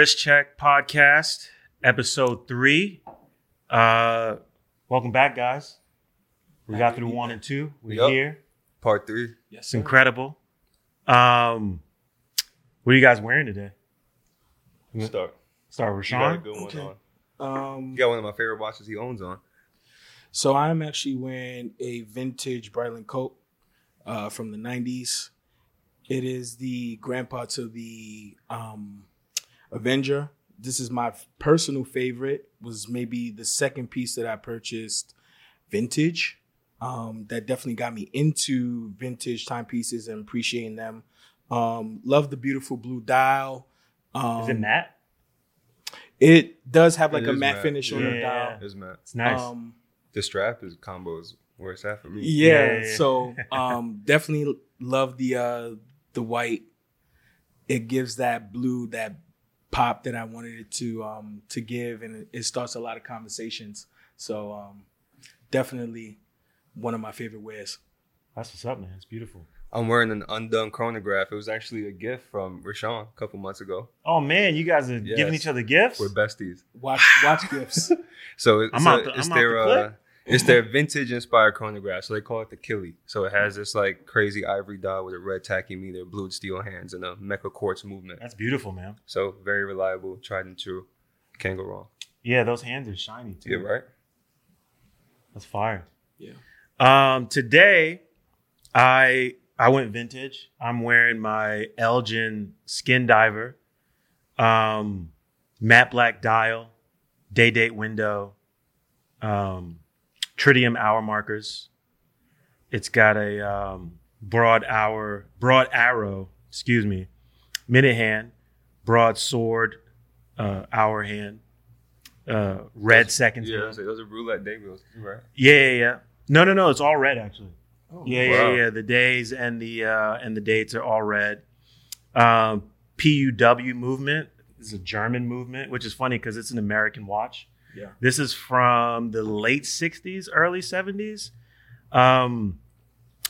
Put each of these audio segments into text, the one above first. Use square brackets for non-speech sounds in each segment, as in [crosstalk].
right, Wrist Check Podcast, episode three. Uh, welcome back, guys. We got through one and two. We're Yup. here. Part three. Yes, It's incredible. Um, what are you guys wearing today? Start. Start with You got a Sean. good one Okay. on. Um, You got one of my favorite watches he owns on. so I'm actually wearing a vintage Breitling Colt uh, from the '90s. It is the grandpa to the um, Avenger. This is my personal favorite. Was maybe the second piece that I purchased vintage. Um, that definitely got me into vintage timepieces and appreciating them. Um, love the beautiful blue dial. Um, Is it matte? It does have like It a matte matte, finish on the dial. It's Matt. It's nice. Um, The strap is combos is where it's at for me. yeah, Yeah, yeah, yeah. so [laughs] um, definitely love the uh, the white. It gives that blue that pop that I wanted it to um, to give, and it, it starts a lot of conversations. So um, definitely one of my favorite wears. That's what's up, man. It's beautiful. I'm wearing an undone chronograph. It was actually a gift from Rashawn a couple months ago. Oh man, you guys are Yes. giving each other gifts. We're besties. Watch watch gifts. [laughs] So it's, I'm a- out the- it's I'm out their the uh, clip. It's their vintage inspired chronograph. So they call it the Killy. So it has this like crazy ivory dial with a red tachymeter, blued steel hands, and a Meca-Quartz movement. That's beautiful, man. So very reliable, tried and true. Can't go wrong. Yeah, those hands are shiny too. Yeah, right. That's fire. Yeah. Um, today, I I went vintage. I'm wearing my Elgin Skin Diver, um, matte black dial, day date window, um, tritium hour markers. It's got a um, broad hour, broad arrow, excuse me, minute hand, broad sword, uh, hour hand, uh, red seconds Yeah, hand. those are roulette day wheels, right? Yeah, yeah, yeah. No, no, no. It's all red actually. Oh, Yeah, Wow. yeah, yeah. The days and the uh, and the dates are all red. Um, PUW movement is a German movement, which is funny because it's an American watch. Yeah. This is from the late '60s, early '70s. Um,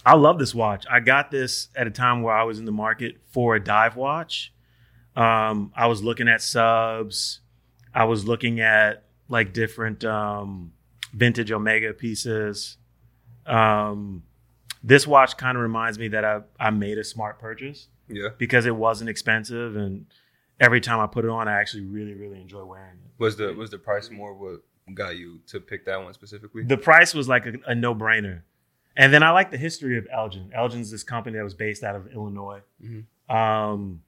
I love this watch. I got this at a time where I was in the market for a dive watch. Um, I was looking at subs. I was looking at like different um, vintage Omega pieces. Um, this watch kind of reminds me that I, I made a smart purchase Yeah. because it wasn't expensive, and every time I put it on, I actually really really enjoy wearing it. Was the was the price more what got you to pick that one specifically? The price was like a, a no brainer, and then I like the history of Elgin. Elgin's this company that was based out of Illinois. Mhm. Um,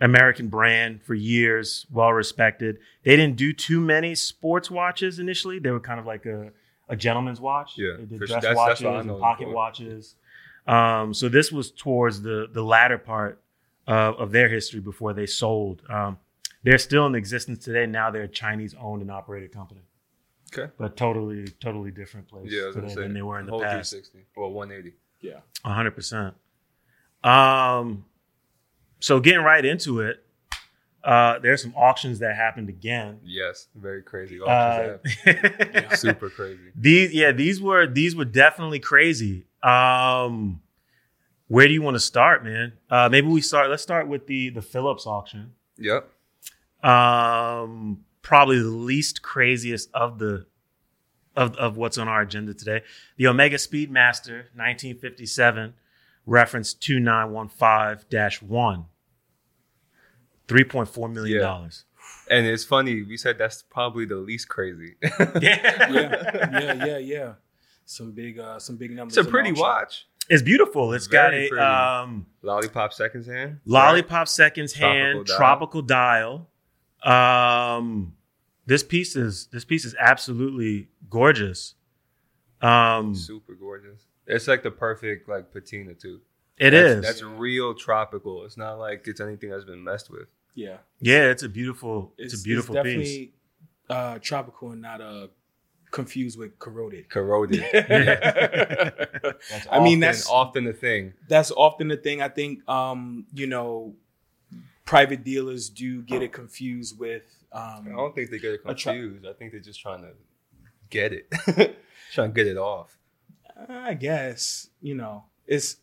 American brand for years, well respected. They didn't do too many sports watches initially. They were kind of like a, a gentleman's watch. Yeah, they did dress. That's- watches that's and pocket watches. Um, so this was towards the the latter part of, of their history before they sold. Um, they're still in existence today. Now they're a Chinese owned and operated company, Okay. but totally totally different place Yeah, I today say than they were in the whole past. 360 or 180. Yeah. Hundred percent. Um, so getting right into it, uh, there's some auctions that happened again. Yes, very crazy. Uh, Auctions. [laughs] Super crazy. these, yeah, these were these were definitely crazy. Um, where do you want to start, man? Uh, maybe we start. Let's start with the the Phillips auction. Yep. Um, probably the least craziest of the of, of what's on our agenda today. The Omega Speedmaster 1957, reference 2915-1. $3.4 million. dollars. And it's funny. We said that's probably the least crazy. [laughs] Yeah. yeah, [laughs] yeah, yeah, yeah. Some big, uh, some big numbers. it's a pretty watch. It's beautiful. It's got a um, Lollipop seconds hand. lollipop seconds Tropical hand dial. tropical dial. Um, this piece is this piece is absolutely gorgeous. Um, Super gorgeous. It's like the perfect like patina too. it that's, is. That's real tropical. It's not like it's anything that's been messed with. Yeah, Yeah, it's a beautiful. It's, a beautiful piece. definitely uh, tropical and not uh, confused with corroded. Corroded. [laughs] That's I mean, often, that's often the thing. that's often the thing. I think, um, you know, private dealers do get it confused with. Um, I don't think they get it A tra- confused. I think they're just trying to get it, [laughs] trying to get it off. I guess you know it's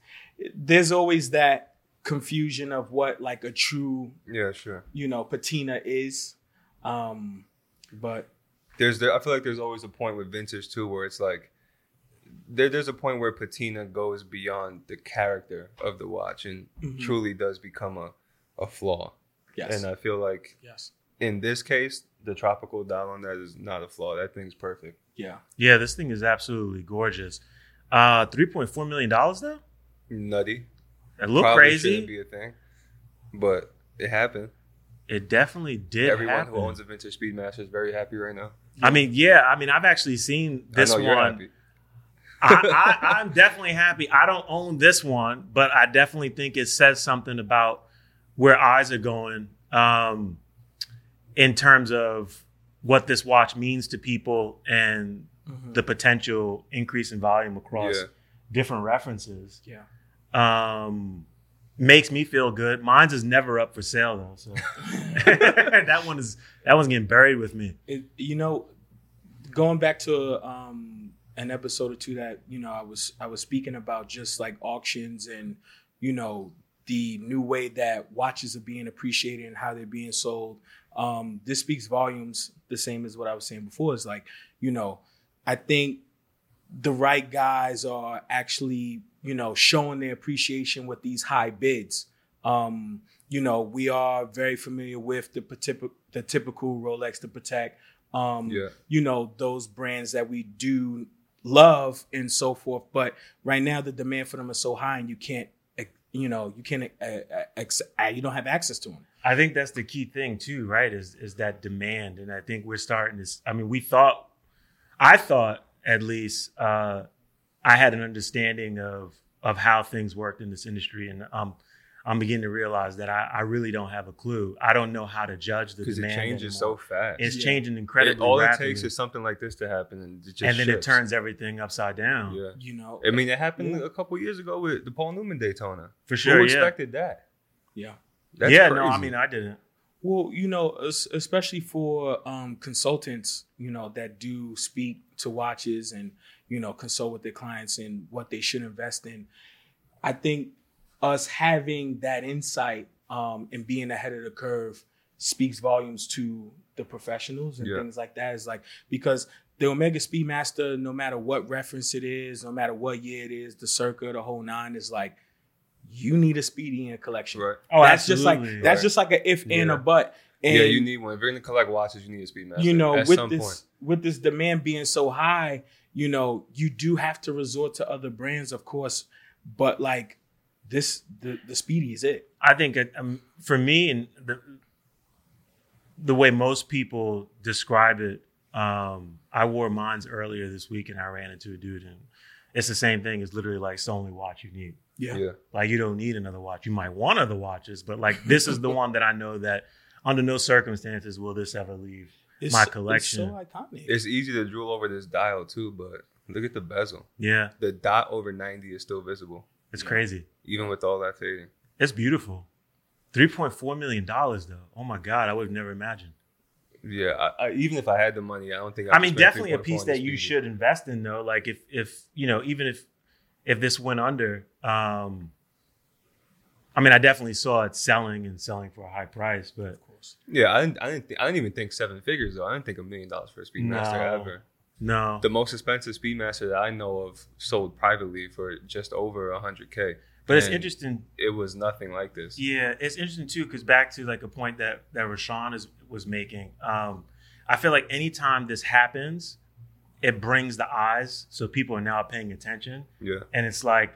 there's always that confusion of what like a true, Yeah, sure. you know, patina is. Um, but There's there. I feel like there's always a point with vintage too, where it's like there, there's a point where patina goes beyond the character of the watch and Mhm. truly does become a a flaw. yes, And I feel like yes, in this case, the tropical dial on that is not a flaw. That thing's perfect. yeah. Yeah, this thing is absolutely gorgeous. Uh, three point four million dollars though. Nutty. A little Probably shouldn't crazy. be a thing, but it happened. It definitely did. Everyone happen. who owns a vintage Speedmaster is very happy right now. I mean, yeah. I mean, I've actually seen this I know you're one. I, [laughs] I, I'm definitely happy. I don't own this one, but I definitely think it says something about where eyes are going um, in terms of what this watch means to people and Mhm. the potential increase in volume across Yeah. different references. yeah. Um, makes me feel good. Mine's is never up for sale though, so [laughs] that one is that one's getting buried with me. it, you know, going back to um, an episode or two that you know I was I was speaking about just like auctions and you know the new way that watches are being appreciated and how they're being sold. Um, this speaks volumes. The same as what I was saying before is like you know I think the right guys are actually you know showing their appreciation with these high bids. Um, you know, we are very familiar with the typical the typical Rolex to Patek. Um, Yeah. you know, those brands that we do love and so forth. But right now, the demand for them is so high, and you can't, you know, you can't, uh, uh, ex- uh, you don't have access to them. I think that's the key thing too, right? Is is that demand, and I think we're starting to. I mean, we thought, I thought at least, uh, I had an understanding of of how things worked in this industry, and um, I'm beginning to realize that I, I really don't have a clue. I don't know how to judge the Because it changes anymore. so fast. It's Yeah. changing It- incredibly all rapidly, it takes is something like this to happen, and it just and then it turns everything upside down. Yeah. You know, I mean, it happened Yeah. a couple years ago with the Paul Newman Daytona. For sure, Who yeah. expected that? yeah. That's yeah, crazy. no, I mean, I didn't. Well, you know, especially for um, consultants, you know, that do speak to watches and you know consult with their clients and what they should invest in. I think us having that insight um, and being ahead of the curve speaks volumes to the professionals and Yeah. things like that. Is like because the Omega Speedmaster, no matter what reference it is, no matter what year it is, the circa, the whole nine is like you need a speedy in your collection. right? Oh, that's just like that's Right. just like a if and a but. And yeah, you need one. If you're gonna collect watches, you need a Speedmaster. you know at with some this point. with this demand being so high you know you do have to resort to other brands of course but like this the the speedy is it I think it, um, for me and the the way most people describe it, um, I wore mines earlier this week and I ran into a dude and it's the same thing. It's literally like it's the only watch you need. Yeah Yeah, Like you don't need another watch. You might want other watches, but like this is the one that I know that under no circumstances will this ever leave it's, my it's collection. so iconic it's easy to drool over this dial too, but look at the bezel. yeah, The dot over ninety is still visible, it's Yeah. crazy. even with all that fading. It's beautiful. Three point four million dollars though. Oh my god, I would have never imagined. Yeah, I, I, even if I had the money, I don't think. I'd I mean, definitely a piece that you Speedy. should invest in, though. Like if if you know, even if if this went under, um, I mean, I definitely saw it selling and selling for a high price, but of course Yeah, I didn't. I didn't. Think, I didn't even think seven figures though. I didn't think a million dollars for a Speedmaster No. ever. no. The most expensive Speedmaster that I know of sold privately for just over a hundred k. But it's interesting. It was nothing like this. Yeah, it's interesting too because back to like a point that that Rashawn is was making. Um, I feel like anytime this happens, it brings the eyes, so people are now paying attention. Yeah, and it's like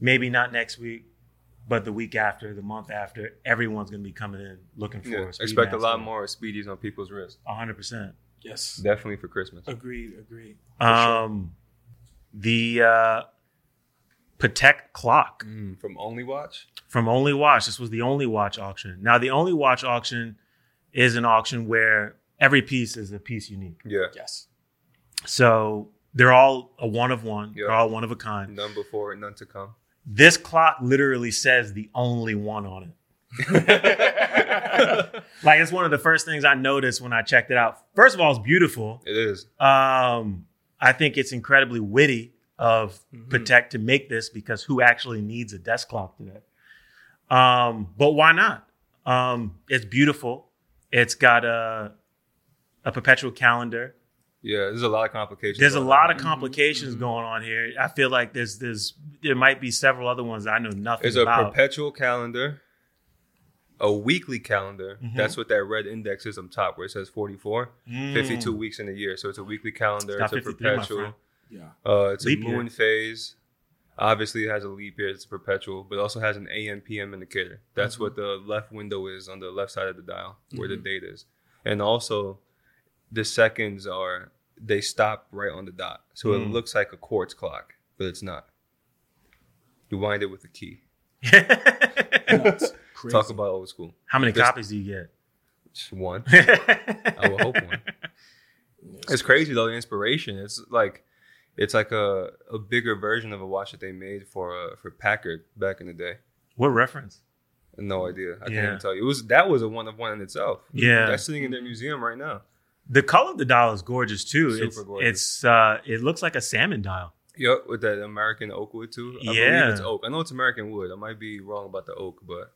maybe not next week, but the week after, the month after, everyone's gonna be coming in looking for. yeah. a Expect a lot Speedmaster. more speedies on people's wrists. A hundred percent. yes Definitely for Christmas. agreed agreed Um, the uh, Patek clock Mm, from Only Watch. from Only Watch. This was the Only Watch auction. Now, the Only Watch auction is an auction where every piece is a piece unique. Yeah, yes So they're all a one of one. Yeah. They're all one of a kind. none before, and none to come. This clock literally says the only one on it. [laughs] like it's one of the first things I noticed when I checked it out. First of all, it's beautiful. It is. Um, I think it's incredibly witty of Mhm. Patek to make this because who actually needs a desk clock today? Um, but why not? Um, it's beautiful. It's got a a perpetual calendar. Yeah, there's a lot of complications. There's a lot on. of complications going on here. I feel like there's there's there might be several other ones that I know nothing about. There's a perpetual calendar, a weekly calendar. Mhm. That's what that red index is on top, where it says 44, Mm. 52 weeks in a year. So it's a weekly calendar. It's It's, a perpetual. Yeah. Uh, it's Leap a year. moon phase. Obviously, it has a leap year. It's perpetual, but it also has an AM PM indicator. That's Mm-hmm. what the left window is on the left side of the dial, where the date is. And also, the seconds are they stop right on the dot, so it Mm. looks like a quartz clock, but it's not. You wind it with a key. Nuts. [laughs] Crazy. Talk about old school. How many This- copies do you get? Just one. [laughs] I will hope one. It's crazy though. The inspiration. It's like, it's like a, a bigger version of a watch that they made for uh, for Packard back in the day. What reference? No idea. I can't even tell you. It was that was a one of one in itself. Yeah. that's sitting in their museum right now. The color of the dial is gorgeous too. Super it's gorgeous. it's uh it looks like a salmon dial. Yep, with that American oak wood too. I Yeah. believe it's oak. I know it's American wood. I might be wrong about the oak, but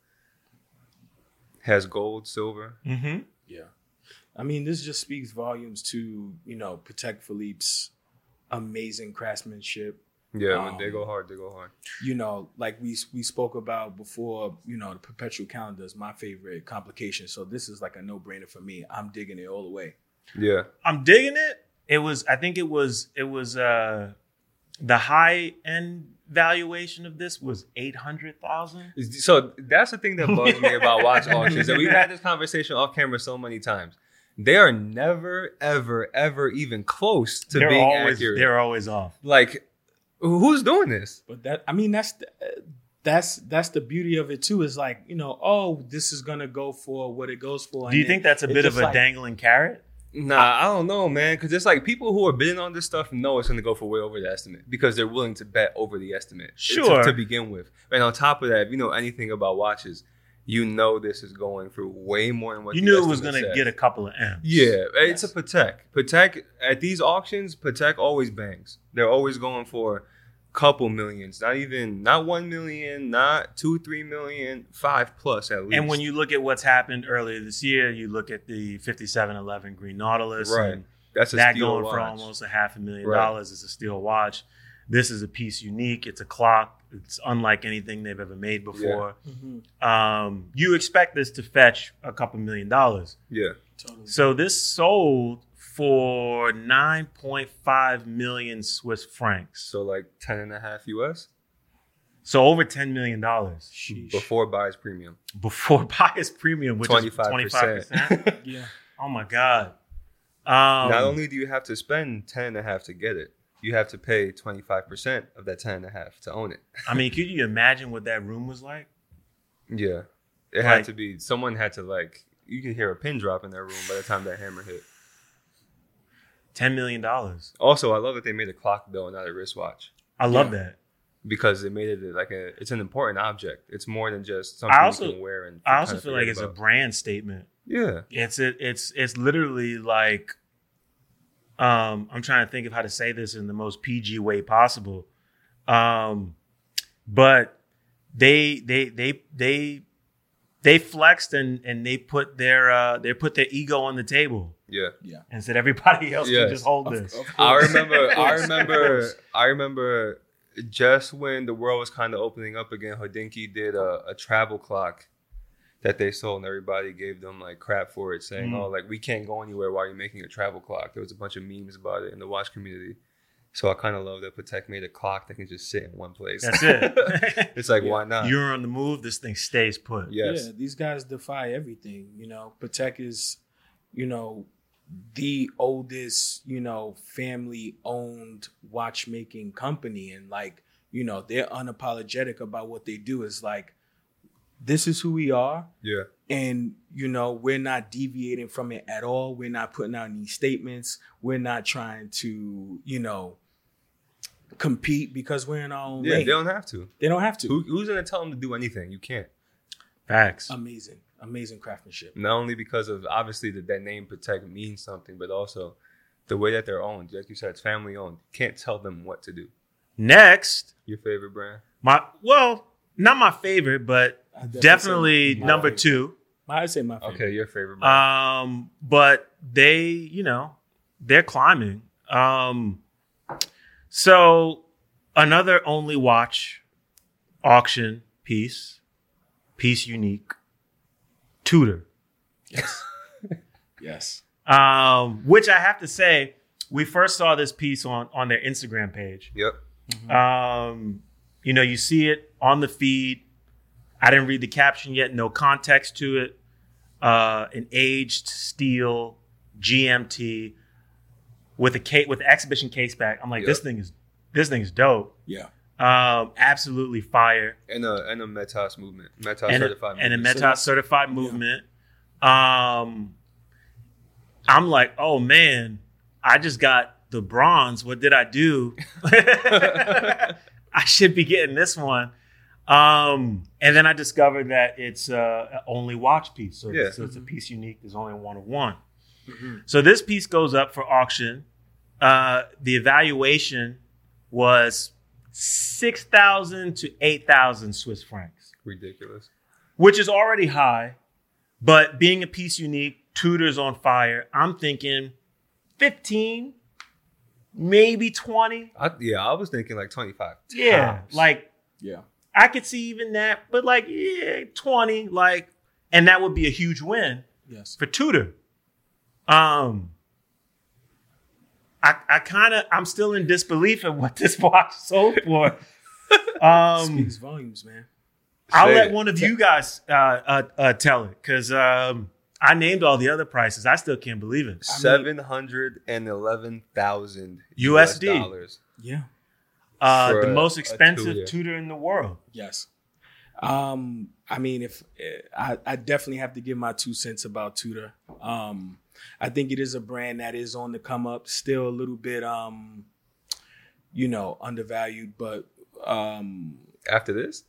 has gold, silver. Mm-hmm. Yeah. I mean, this just speaks volumes to, you know, Patek Philippe's amazing craftsmanship. Yeah, when Um, they go hard, they go hard. You know, like we we spoke about before, you know, the perpetual calendar is my favorite complication. So this is like a no-brainer for me. I'm digging it all the way. Yeah, I'm digging it. It was I think it was it was uh the high end valuation of this was eight hundred thousand. So that's the thing that bugs me [laughs] about watch auctions. And we've had this conversation off camera so many times. They are never, ever, ever even close to They're being always accurate. they're always off. like, who's doing this? But that I mean that's the, that's that's the beauty of it too. Is like you know, oh, this is gonna go for what it goes for. Do you and think that's a bit of a like- dangling carrot? Nah, I don't know, man. Because it's like people who are bidding on this stuff know it's going to go for way over the estimate because they're willing to bet over the estimate. Sure. To, begin with. And on top of that, if you know anything about watches, you know this is going for way more than what You knew it was going to get a couple of M's. Yeah, it's a Patek. Patek at these auctions, Patek always bangs. They're always going for couple millions, not even not one million, not two, three million, five plus at least. And when you look at what's happened earlier this year, you look at the 5711 Green Nautilus, Right. and that's a that steel going watch. for almost a half a million Right. dollars. It's a steel watch. This is a piece unique. It's a clock. It's unlike anything they've ever made before. Mhm. Um, you expect this to fetch a couple million dollars. Yeah, Totally. So this sold for 9.5 million Swiss francs. so like ten and a half US So over 10 million dollars Sheesh. before buys premium. before [laughs] buyer's premium, which Twenty is 25%. [laughs] yeah. Oh my god. Um, Not only do you have to spend ten and a half to get it, you have to pay twenty five percent of that ten and a half to own it. I mean, could you imagine what that room was like? Yeah, it Like- had to be. Someone had to like. You can hear a pin drop in that room by the time that hammer hit. $10 million. Also, I love that they made a clock though, not a wristwatch, I love Yeah. that. because it made it like a. It's an important object. It's more than just something also- you can wear and. I also feel like it's a brand statement. Yeah, It's a, it's it's literally like um I'm trying to think of how to say this in the most PG way possible. Um but they they they they they flexed and and they put their uh they put their ego on the table yeah. Yeah. And said everybody [laughs] else Yes. can just hold Of- this. of I remember. I remember. I remember. Just when the world was kind of opening up again, Hodinkee did a, a travel clock that they sold, and everybody gave them like crap for it, saying, Mhm. "Oh, like we can't go anywhere while you're making a travel clock." There was a bunch of memes about it in the watch community. So I kind of love that Patek made a clock that can just sit in one place. That's it. [laughs] it's like, Yeah. why not? You're on the move, this thing stays put. yes. Yeah, these guys defy everything. You know, Patek is, you know, the oldest, you know, family owned watchmaking company. And like, you know, they're unapologetic about what they do. Is like, this is who we are. Yeah. And, you know, we're not deviating from it at all. We're not putting out any statements. We're not trying to, you know, compete because we're in our own Yeah. lane. They don't have to. They don't have to. Who, who's gonna tell them to do anything? You can't. Facts. Amazing. Amazing craftsmanship. Not only because of obviously that that name Patek means something, but also the way that they're owned. Like you said, it's family owned. Can't tell them what to do. Next, Your favorite brand? my well, not my favorite, but I Definitely say- number my- two. I'd say my favorite. Okay, your favorite. brand. Um, but they, you know, they're climbing. Um, so another only watch auction piece, piece unique, Tudor. [laughs] Yes. Um, which I have to say, we first saw this piece on on their Instagram page. yep. Um, you know, you see it on the feed. I didn't read the caption yet, no context to it. Uh, an aged steel GMT with a case with the exhibition case back. I'm like, Yep. this thing is this thing is dope. Yeah. Um, absolutely fire. And a and a Metas movement, Metas and a, certified, and a. Metas certified movement. Um, I'm like, oh man, I just got the bronze. What did I do? [laughs] [laughs] I should be getting this one. Um, and then I discovered that it's uh, only watch piece, so, Yeah. so it's a piece unique. There's only one of one. Mhm. So this piece goes up for auction. Uh, the evaluation was six thousand to eight thousand Swiss francs ridiculous. which is already high. But being a piece unique, Tudor's on fire. I'm thinking 15, maybe 20. I, yeah, I was thinking like twenty five. Yeah, like Yeah. I could see even that, but like yeah, 20, like, and that would be a huge win Yes. for Tudor. Um, I I kind of I'm still in disbelief at what this watch sold for. Um, Speaks volumes, man. I'll Say let it. one of you guys uh, uh, uh, tell it because um, I named all the other prices. I still can't believe it. Seven hundred and eleven thousand USD. dollars. Yeah. Uh, the a- most expensive Tudor. tutor in the world. Yes. Um, I mean, if I, I definitely have to give my two cents about Tudor. Um, I think it is a brand that is on the come up, still a little bit, um, you know, undervalued. But um, After this,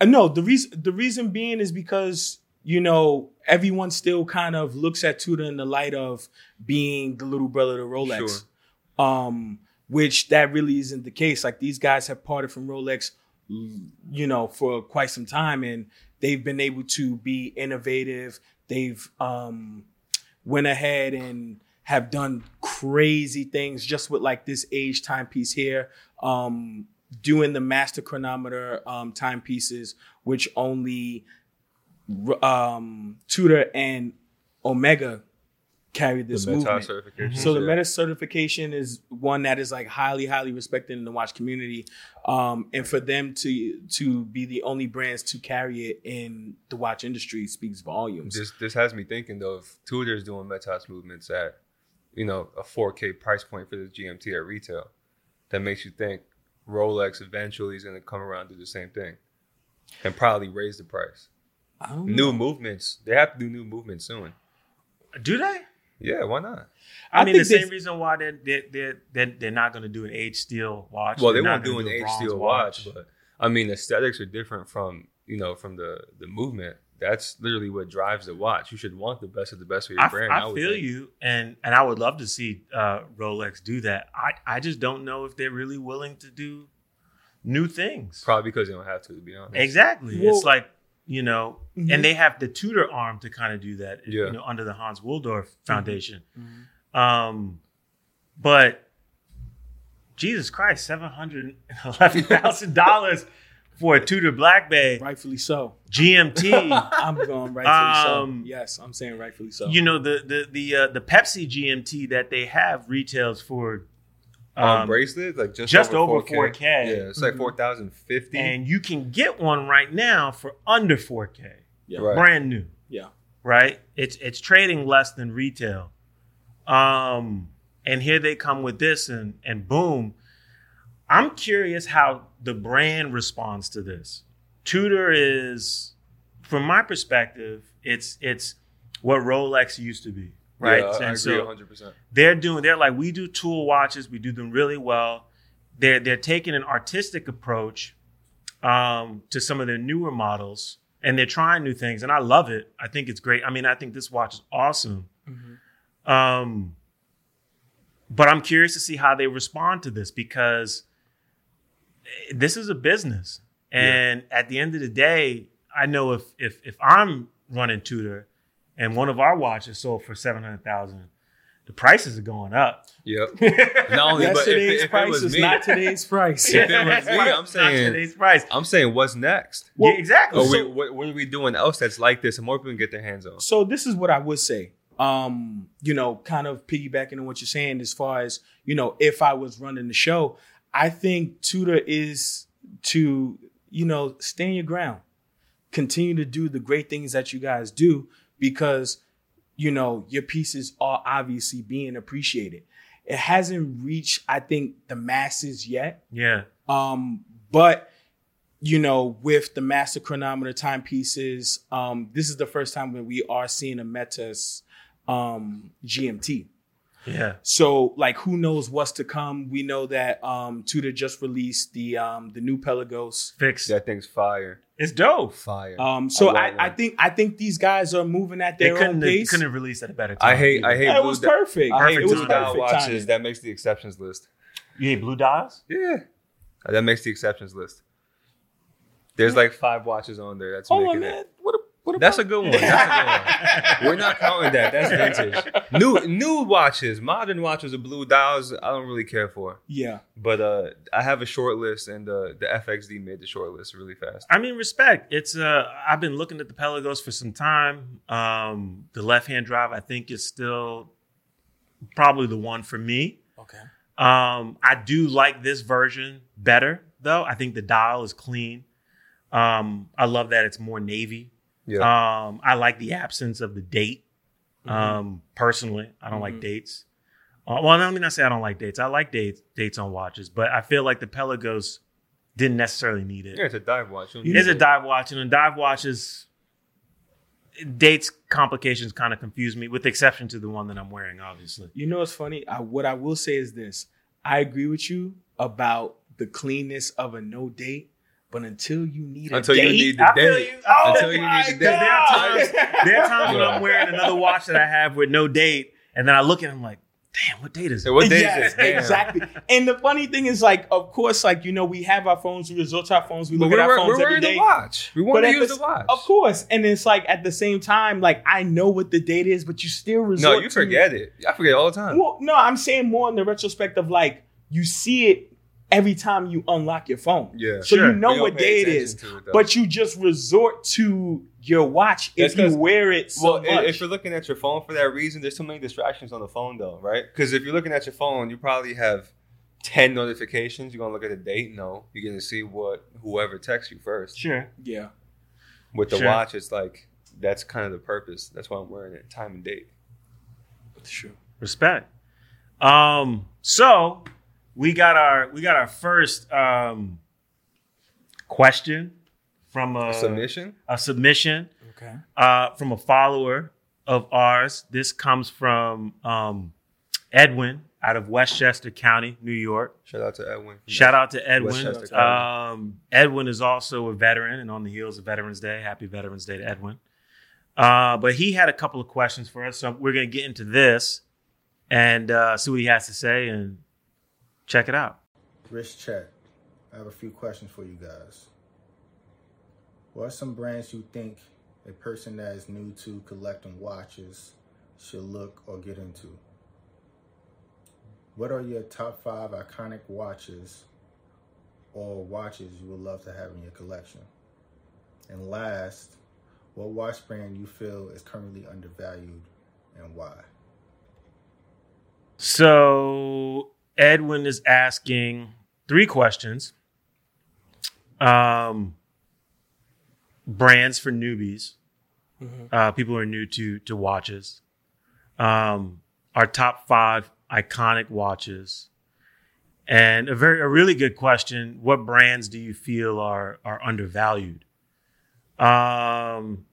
uh, no, the reason the reason being is because you know everyone still kind of looks at Tudor in the light of being the little brother to Rolex, um, which that really isn't the case. Like these guys have parted from Rolex, you know, for quite some time, and they've been able to be innovative. They've um, went ahead and have done crazy things just with like this age timepiece here. Um, doing the master chronometer um, timepieces, which only um, Tudor and Omega carried this the movement. certification. So the yeah. Meta certification is one that is like highly, highly respected in the watch community, um, and for them to to be the only brands to carry it in the watch industry speaks volumes. This this has me thinking though, if Tudor's doing Metas movements at, you know, a 4K price point for the GMT at retail, that makes you think Rolex eventually is going to come around and do the same thing, and probably raise the price. New know. movements, they have to do new movements soon. Do they? Yeah, why not? I, I mean, the same they- reason why they're they're they're, they're, they're not going to do an age steel watch. Well, they won't do an age steel watch, but I mean, aesthetics are different from you know from the the movement. That's literally what drives the watch. You should want the best of the best for your I, brand. I would feel think. you, and and I would love to see uh, Rolex do that. I I just don't know if they're really willing to do new things. Probably because they don't have to, to be honest. Exactly. Well- it's like you know, Mhm. and they have the Tudor arm to kind of do that. Yeah. You know, under the Hans Wilsdorf Foundation. Mhm. Um, but Jesus Christ, seven hundred eleven thousand dollars for a Tudor Black Bay Rightfully so. GMT. [laughs] I'm going rightfully Um, so. Yes, I'm saying rightfully so. you know the the the uh, the Pepsi GMT that they have retails for Um, bracelet, like just, just over over 4K. 4K. Yeah, it's like Mhm. four thousand fifty. and you can get one right now for under 4K, yeah. Right. brand new. Yeah. right? It's it's trading less than retail. Um, and here they come with this, and and boom. I'm curious how the brand responds to this. Tudor is, from my perspective, it's it's what Rolex used to be, right? Yeah, I, I and agree so hundred percent. they're doing they're like we do tool watches we do them really well they're they're taking an artistic approach um, to some of their newer models and they're trying new things and i love it i think it's great i mean i think this watch is awesome Mhm. um, but i'm curious to see how they respond to this because this is a business And at the end of the day, I know if if if I'm running Tudor and one of our watches sold for seven hundred thousand, the prices are going up. Yep. [laughs] Not only, but if, Yesterday's it- it price was is me, not today's price. If it was me, I'm Not saying- today's price. I'm saying, what's next? Well, yeah, exactly. Or So- we, what, what are we doing else that's like this, and more people can get their hands on? So this is what I would say. Um, you know, kind of piggybacking on what you're saying as far as, you know, if I was running the show, I think Tudor is to, you know, stand your ground. Continue to do the great things that you guys do because, you know, your pieces are obviously being appreciated. It hasn't reached, I think, the masses yet. yeah. Um, but you know, with the master chronometer timepieces, um, this is the first time when we are seeing a Metas um GMT. Yeah. So, like, who knows what's to come? We know that um Tudor just released the um the new Pelagos. Fixed. That thing's fire, It's dope. fire. Um, so I love I, I think I think these guys are moving at They their own couldn't have, pace. couldn't have released at a better time. I hate, I hate. Yeah, it was di- perfect. I hate it was blue dial perfect watches. timing. That makes the exceptions list. You hate blue dials? Yeah, that makes the exceptions list. There's like five watches on there. That's Hold making on, it. man. What? A, what That's a good one. That's a good one. [laughs] We're not counting that. That's vintage. [laughs] New new watches, modern watches with blue dials. I don't really care for. yeah. But uh, I have a short list, and uh, the FXD made the short list really fast. I mean, respect. It's uh, I've been looking at the Pelagos for some time. Um, the left hand drive, I think, is still probably the one for me. Okay. Um, I do like this version better, though. I think the dial is clean. Um, I love that it's more navy. Yeah, Um, I like the absence of the date. Mm-hmm. Um, personally, I don't like Mhm. dates. Uh, well, I me not say I don't like dates. I like dates dates on watches, but I feel like the Pelagos didn't necessarily need it. yeah, it's a dive watch. You don't You need It's a it. dive watch, and a dive watches dates complications kind of confuse me, with the exception to the one that I'm wearing, obviously. You know what's funny? I, what I will say is this: I agree with you about the cleanness of a no date, but until you need a Until you need the date. you. Oh Until you need the date. God. There are times, there are times when I'm wearing another watch that I have with no date, and then I look at it, I'm like, damn, what date is it? what date Yes, is it? Damn. exactly. And the funny thing is, like, of course, like you know, we have our phones, we resort to our phones, we look at our we're, phones we're every wearing day. the watch. We want But to use the the watch. Of course, and it's like at the same time, like I know what the date is, but you still resort. No, you to- forget it. I forget all the time. Well, no, I'm saying more in the retrospect of like you see it every time you unlock your phone. Yeah. So Sure. you know what day it attention is, to it, but you just resort to your watch That's if you wear it so well, much. if you're looking at your phone for that reason, there's too many distractions on the phone, though, right? Because if you're looking at your phone, you probably have ten notifications. You're gonna look at the date. No, you're gonna see what whoever texts you first. Sure. yeah. With the Sure. watch, it's like that's kind of the purpose. That's why I'm wearing it. Time and date. Sure. Respect. Um, so we got our we got our first um question from a Submission. a submission Okay. uh, from a follower of ours. This comes from um, Edwin out of Westchester County, New York. Shout out to Edwin. Shout out to Edwin. Westchester Um, Edwin is also a veteran and on the heels of Veterans Day. Happy Veterans Day to Edwin. Uh, but he had a couple of questions for us. So we're going to get into this and uh, see what he has to say and check it out. Wrist Check, I have a few questions for you guys. What are some brands you think a person that is new to collecting watches should look or get into? What are your top five iconic watches or watches you would love to have in your collection? And last, what watch brand you feel is currently undervalued and why? So Edwin is asking three questions. Um, brands for newbies, uh, people who are new to to watches. Um, our top five iconic watches, and a very a really good question. What brands do you feel are are undervalued? Um,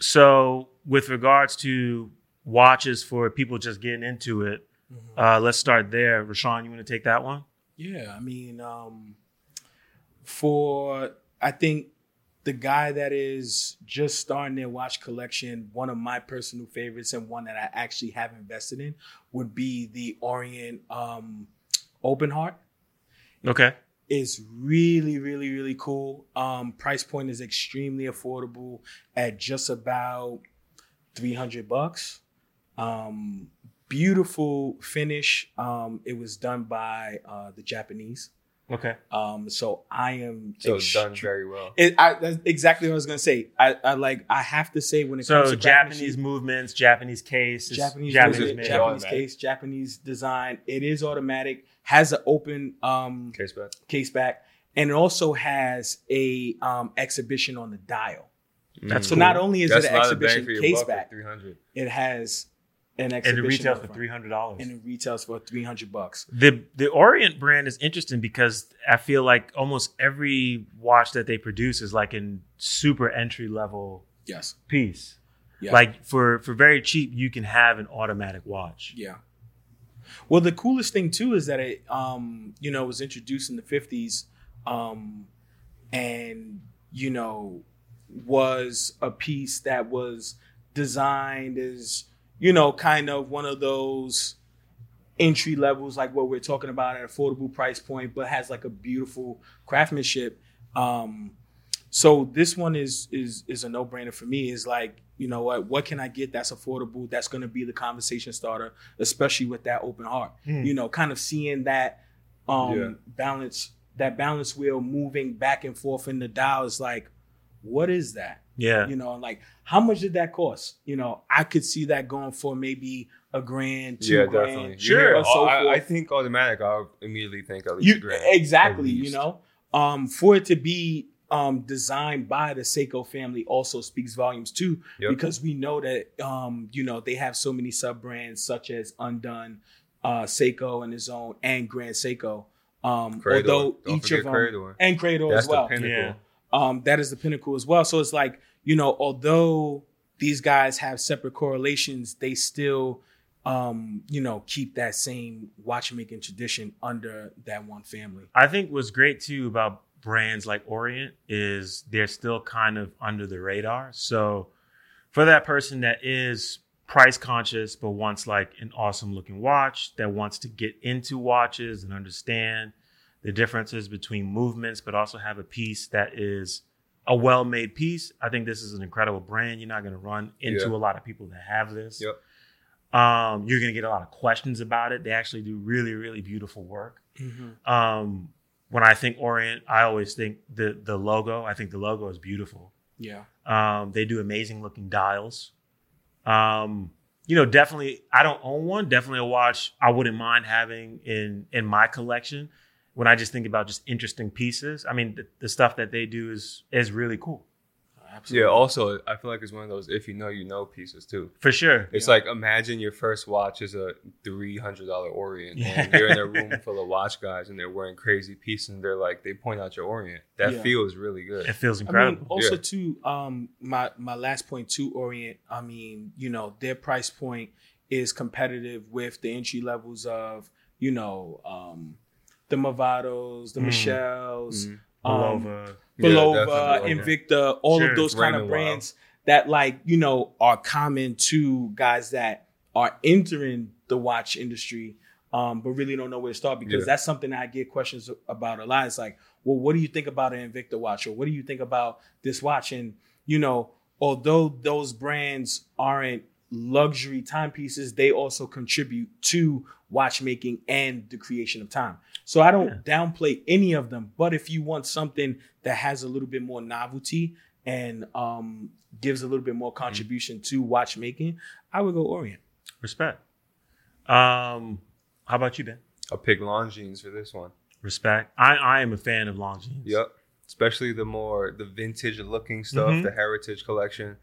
so with regards to watches for people just getting into it, uh, let's start there. Rashawn, you want to take that one? Yeah, I mean, um, for I think the guy that is just starting their watch collection, one of my personal favorites and one that I actually have invested in would be the Orient um, Open Heart. Okay. It's really, really, really cool. Um, price point is extremely affordable at just about three hundred bucks. Um, beautiful finish. Um, it was done by uh, the Japanese. Okay. Um, so I am So it's done very well. It, I, that's exactly what I was gonna say. I, I like. I have to say when it comes So to craftsmanship- Japanese movements, Japanese case, Japanese, Japanese movement. Japanese case, Japanese design. It is automatic. Has an open um, Case back. case back, and it also has a um, exhibition on the dial. That's So cool. not only is That's it an lot of bang exhibition case back, 300. it has an and it retails for three hundred dollars. and it retails for three hundred bucks. The the Orient brand is interesting because I feel like almost every watch that they produce is like in super entry level Yes. piece. Yeah. Like for for very cheap, you can have an automatic watch. Yeah. Well, the coolest thing too is that it, um, you know, was introduced in the fifties, um, and you know, was a piece that was designed as, you know, kind of one of those entry levels, like what we're talking about at affordable price point, but has like a beautiful craftsmanship. Um, so this one is is is a no brainer for me. Is like you know what what can I get that's affordable that's going to be the conversation starter, especially with that open heart. Hmm. You know, kind of seeing that um, Yeah. balance that balance wheel moving back and forth in the dial is like, what is that? Yeah. You know, like how much did that cost? You know, I could see that going for maybe a grand, two Yeah, grand, definitely. Sure. or so I, I think automatic. I'll immediately think at least You a grand. exactly, at you know, um, for it to be um, designed by the Seiko family also speaks volumes too, Yep. because we know that um, you know they have so many sub brands such as Undone, uh, Seiko and his own, and Grand Seiko. Um, Credor. although Don't each of forget them Credor. and Credor That's as well, the pinnacle. Yeah. um, that is the pinnacle as well. So it's like, you know, although these guys have separate correlations, they still, um, you know, keep that same watchmaking tradition under that one family. I think what's great too about brands like Orient is they're still kind of under the radar. So for that person that is price conscious but wants like an awesome looking watch, that wants to get into watches and understand the differences between movements, but also have a piece that is a well-made piece. I think this is an incredible brand. You're not going to run into Yeah. a lot of people that have this. Yep. Um, you're going to get a lot of questions about it. They actually do really, really beautiful work. Um, when I think Orient, I always think the the logo. I think the logo is beautiful. Yeah. Um, they do amazing looking dials. Um, you know, definitely. I don't own one. Definitely a watch I wouldn't mind having in in my collection. When I just think about just interesting pieces, I mean, the, the stuff that they do is is really cool Yeah. Also, I feel like it's one of those if you know, you know pieces too. for sure. It's Yeah. like imagine your first watch is a three hundred dollar Orient, Yeah. and you're in a room [laughs] full of watch guys, and they're wearing crazy pieces, and they're like they point out your Orient. That Yeah. feels really good. It feels I mean, incredible. also Yeah. too, um, my my last point too, Orient. I mean, you know, their price point is competitive with the entry levels of, you know, um, the Movados, the Mm. Michelles, Mhm. um. Yeah, Invicta, all Sure. of those kind of brands that like you know are common to guys that are entering the watch industry, um, but really don't know where to start because Yeah. that's something that I get questions about a lot. It's like, well, what do you think about an Invicta watch, or what do you think about this watch? And you know, although those brands aren't luxury timepieces, they also contribute to watchmaking and the creation of time. So I don't downplay any of them, but if you want something that has a little bit more novelty and um, gives a little bit more contribution to watchmaking, I would go Orient. Respect. Um, how about you, Ben? I'll pick Longines for this one. Respect. I I am a fan of Longines. Yep. Especially the more the vintage looking stuff, Mhm. the heritage collection.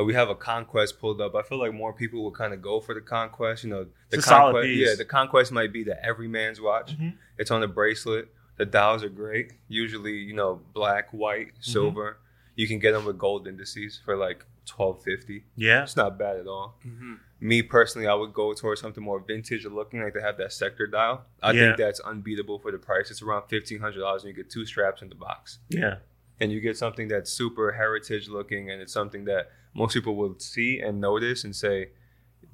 But we have a conquest pulled up. I feel like more people will kind of go for the conquest. You know, the It's a solid conquest. piece. Yeah, the conquest might be the everyman's watch. Mhm. It's on the bracelet. The dials are great. Usually, you know, black, white, Mm-hmm. silver. You can get them with gold indices for like twelve fifty. Yeah. It's not bad at all. Me personally, I would go towards something more vintage looking, like they have that sector dial. I Yeah. think that's unbeatable for the price. It's around fifteen hundred dollars, and you get two straps in the box, Yeah. And you get something that's super heritage looking, and it's something that most people will see and notice and say,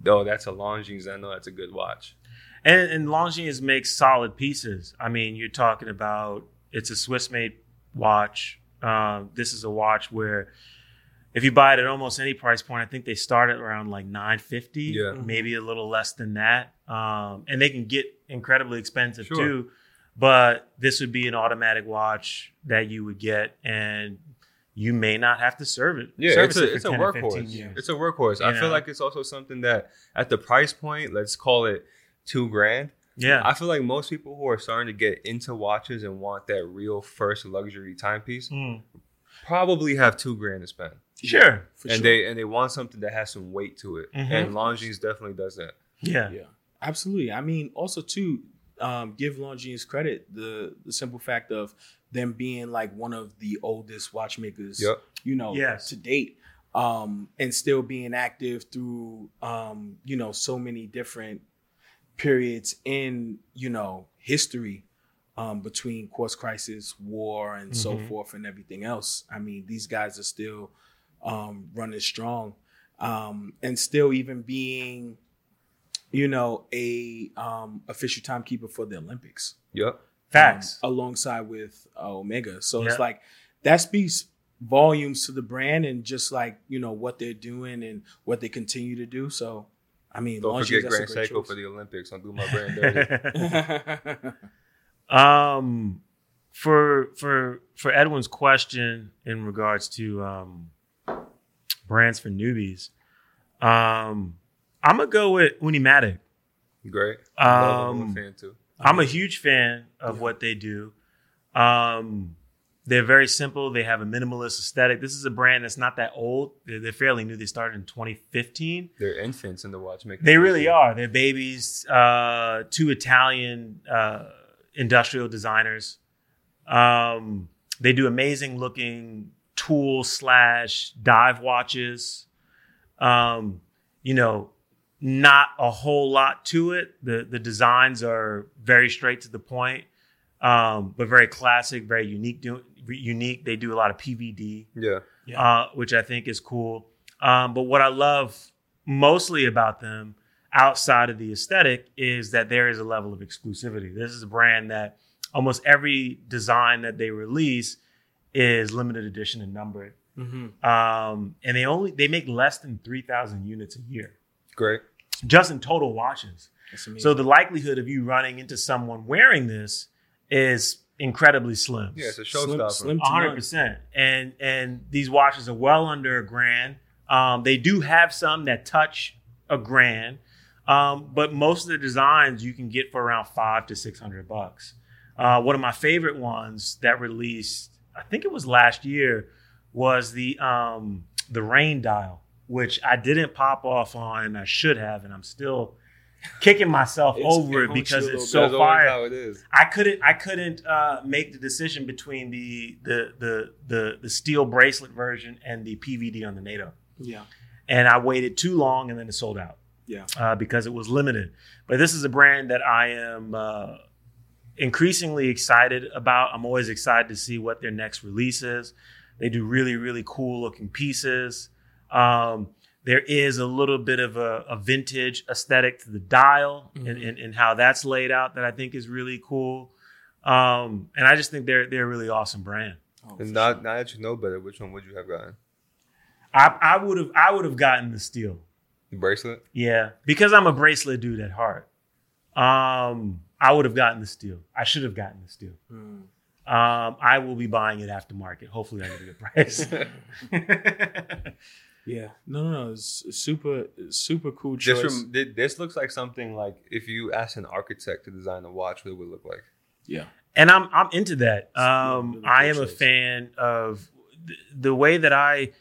"Oh, that's a Longines. I know that's a good watch." And and Longines makes solid pieces. I mean, you're talking about It's a Swiss made watch. Um, this is a watch where if you buy it at almost any price point, I think they start at around like 950, Yeah. maybe a little less than that. Um, and they can get incredibly expensive Sure. too. But this would be an automatic watch that you would get, and you may not have to serve it. Yeah, service it's it a, for it's a 10 or 15 workhorse. It's a workhorse. I You feel like it's also something that at the price point, let's call it two grand. yeah. I feel like most people who are starting to get into watches and want that real first luxury timepiece Mm. probably have two grand to spend. Sure. For and sure. they and they want something that has some weight to it. Mhm. And Longines definitely does that. Yeah. Yeah, absolutely. I mean, also too, um, give Longines credit the the simple fact of them being like one of the oldest watchmakers, Yep. you know, Yes. to date, um, and still being active through, um, you know, so many different periods in you know history. Um, between quartz crisis, war, and so Mhm. forth, and everything else. I mean, these guys are still um, running strong, um, and still even being you know, a um, official timekeeper for the Olympics. Yep. Facts. um, alongside with uh, Omega. So Yeah. it's like that speaks volumes to the brand and just like you know what they're doing and what they continue to do. So I mean, Don't forget that's Grand Seiko choice. for the Olympics. Don't do my brand [laughs] dirty. [laughs] um, for for for Edwin's question in regards to um, brands for newbies, um, I'm gonna go with Unimatic. Great. Them. I'm Um, a fan too. I'm a huge fan of Yeah. what they do. Um, they're very simple. They have a minimalist aesthetic. This is a brand that's not that old. They're, they're fairly new. They started in 2015. They're infants in the watchmaking. They really industry. are. They're babies. Uh, two Italian uh, industrial designers. Um, they do amazing looking tool slash dive watches. Um, you know, not a whole lot to it. The the designs are very straight to the point, um, but very classic, very unique. Do, unique. They do a lot of PVD Yeah. Yeah. uh, which I think is cool. Um, but what I love mostly about them, outside of the aesthetic, is that there is a level of exclusivity. This is a brand that almost every design that they release is limited edition and numbered, Mhm. um, and they only they make less than three thousand units a year, Great. just in total watches. So the likelihood of you running into someone wearing this is incredibly slim. Yeah, it's a Slim- showstopper. slim- A hundred percent. And and these watches are well under a grand. Um, they do have some that touch a grand, um, but most of the designs you can get for around five to six hundred bucks. Uh, one of my favorite ones that released, I think it was last year, was the um, the rain dial, which I didn't pop off on, and I should have, and I'm still kicking myself over it it because it's so That's fire. how it is. I couldn't I couldn't uh, make the decision between the the the the the steel bracelet version and the PVD on the NATO, yeah, and I waited too long and then it sold out yeah, uh, because it was limited. But this is a brand that I am uh, increasingly excited about. I'm always excited to see what their next release is. They do really really cool looking pieces. Um, there is a little bit of a, a vintage aesthetic to the dial and, Mhm. and, and how that's laid out that I think is really cool. Um, and I just think they're they're a really awesome brand. Oh, And for now, sure. now that you know better, which one would you have gotten? I I would have I would have gotten the steel. The bracelet? Yeah, because I'm a bracelet dude at heart. Um, I would have gotten the steel. I should have gotten the steel. Mm. Um, I will be buying it aftermarket. Hopefully, I get a good price. [laughs] [laughs] Yeah, no, no, no. It's super, super cool choice. This, rem- this looks like something like if you asked an architect to design a watch, what it would look like. yeah, and I'm I'm into that. Um, I am a fan of th- the way that I.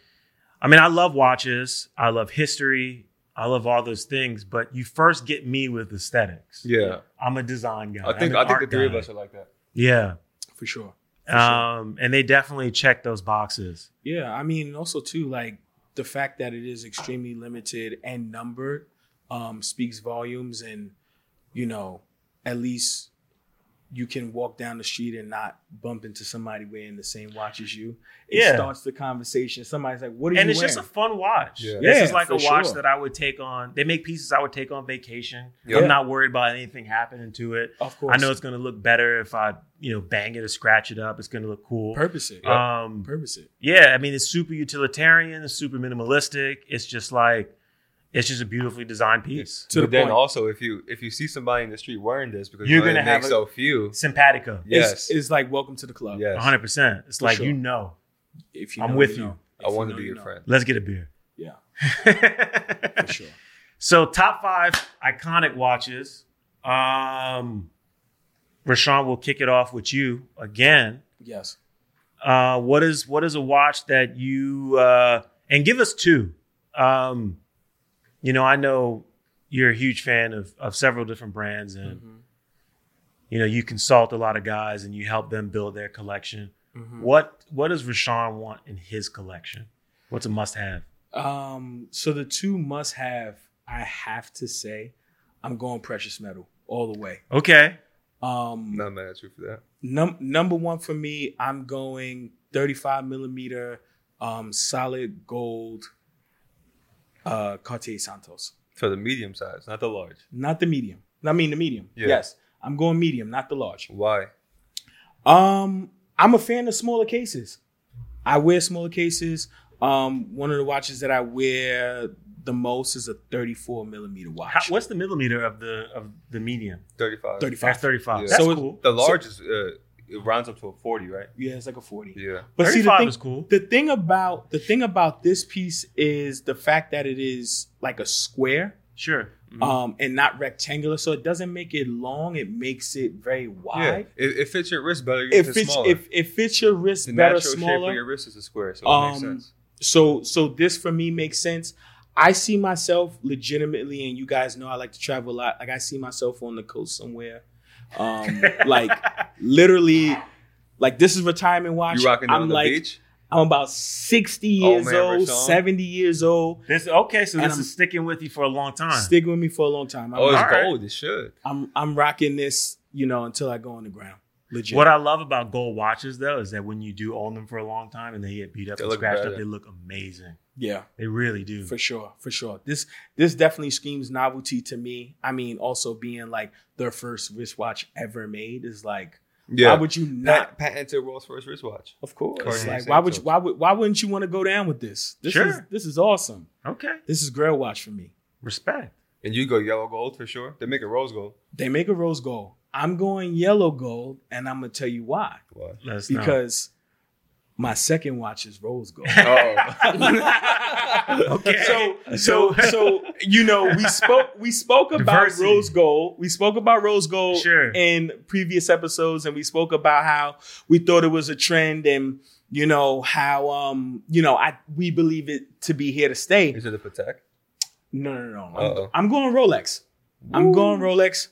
I mean, I love watches. I love history. I love all those things. But you first get me with aesthetics. Yeah. I'm a design guy. I think I'm I an think the art three of us are like that. Yeah. for sure. For sure. Um, and they definitely check those boxes. Yeah, I mean, also too, like the fact that it is extremely limited and numbered um, speaks volumes, and you know, at least you can walk down the street and not bump into somebody wearing the same watch as you. It Yeah. starts the conversation. Somebody's like, "What are and you And it's wearing?" just a fun watch. Yeah. This Yeah, is like a watch sure. that I would take on. They make pieces I would take on vacation. Yeah. I'm not worried about anything happening to it. of course, I know it's going to look better if I, you know, bang it or scratch it up. It's going to look cool. purpose it. Um, Purpose it. yeah, I mean, it's super utilitarian. It's super minimalistic. It's just like, it's just a beautifully designed piece. To but the then point. also, if you if you see somebody in the street wearing this, because You're gonna have a- so few. Simpatico. Yes, It's, it's like welcome to the club. yes. 100%. It's For like, sure. you know, If you I'm know, with know. you. If I want to be you your know. friend. let's get a beer. Yeah, [laughs] for sure. So top five iconic watches. Um Rashawn will kick it off with you again. Yes. Uh what is what is a watch that you uh and give us two. Um you know, I know you're a huge fan of of several different brands and Mhm. you know, you consult a lot of guys and you help them build their collection. Mhm. What what does Rashawn want in his collection? What's a must have? Um, so the two must have, I have to say, I'm going precious metal all the way. Okay. Um, Not mad at you for that. num- number one for me, I'm going 35 millimeter, um, solid gold, uh, Cartier Santos. For the medium size, not the large. Not the medium. I mean the medium. Yeah. Yes, I'm going medium, not the large. Why? Um, I'm a fan of smaller cases. I wear smaller cases. Um, one of the watches that I wear the most is a 34 millimeter watch. How, what's the millimeter of the of the medium? Thirty-five. 35. That's 35. Yeah. That's So it- cool. The large is uh, it rounds up to a forty, right? Yeah, it's like a 40. Yeah. But see, the 35 thing, is cool. the thing about the thing about this piece is the fact that it is like a square, Sure. um, and not rectangular. So it doesn't make it long. It makes it very Yeah. wide. It, it fits your wrist better. It If it's fits smaller. if it fits your wrist the better natural shape smaller. of your wrist is a square, so it makes Um, sense. so so this for me makes sense. I see myself legitimately, and you guys know I like to travel a lot. Like I see myself on the coast somewhere, um, like literally, like this is retirement watch. You rocking it I'm the like beach? I'm about 60 years man, old, Rashawn. seventy years old. This okay, so this I'm- is sticking with you for a long time. Stick with me for a long time. I'm, Oh, it's All right. gold. It should. I'm I'm rocking this, you know, until I go on the ground. Legit. what I love about gold watches though is that when you do own them for a long time and they get beat up They and scratched better. up, they look amazing. Yeah. They really do. For sure, for sure. This this definitely screams novelty to me. I mean, also being like the first wristwatch ever made is like, Yeah. why would you not? Pat, patented world's first wristwatch. Of course, Cartier like why would you, why would why wouldn't you want to go down with this? This Sure. is this is awesome. Okay. This is Grail Watch for me. Respect. And you go yellow gold for sure. They make a rose gold. They make a rose gold. I'm going yellow gold, and I'm gonna tell you why. Why? Let us know. Because my second watch is rose gold. [laughs] Oh. [laughs] Okay. So so so you know we spoke we spoke about Diversity. rose gold. We spoke about rose gold Sure. in previous episodes, and we spoke about how we thought it was a trend, and you know how um you know I we believe it to be here to stay. Is it a Patek? No no no. Uh-oh. I'm, I'm going Rolex. I'm going Rolex.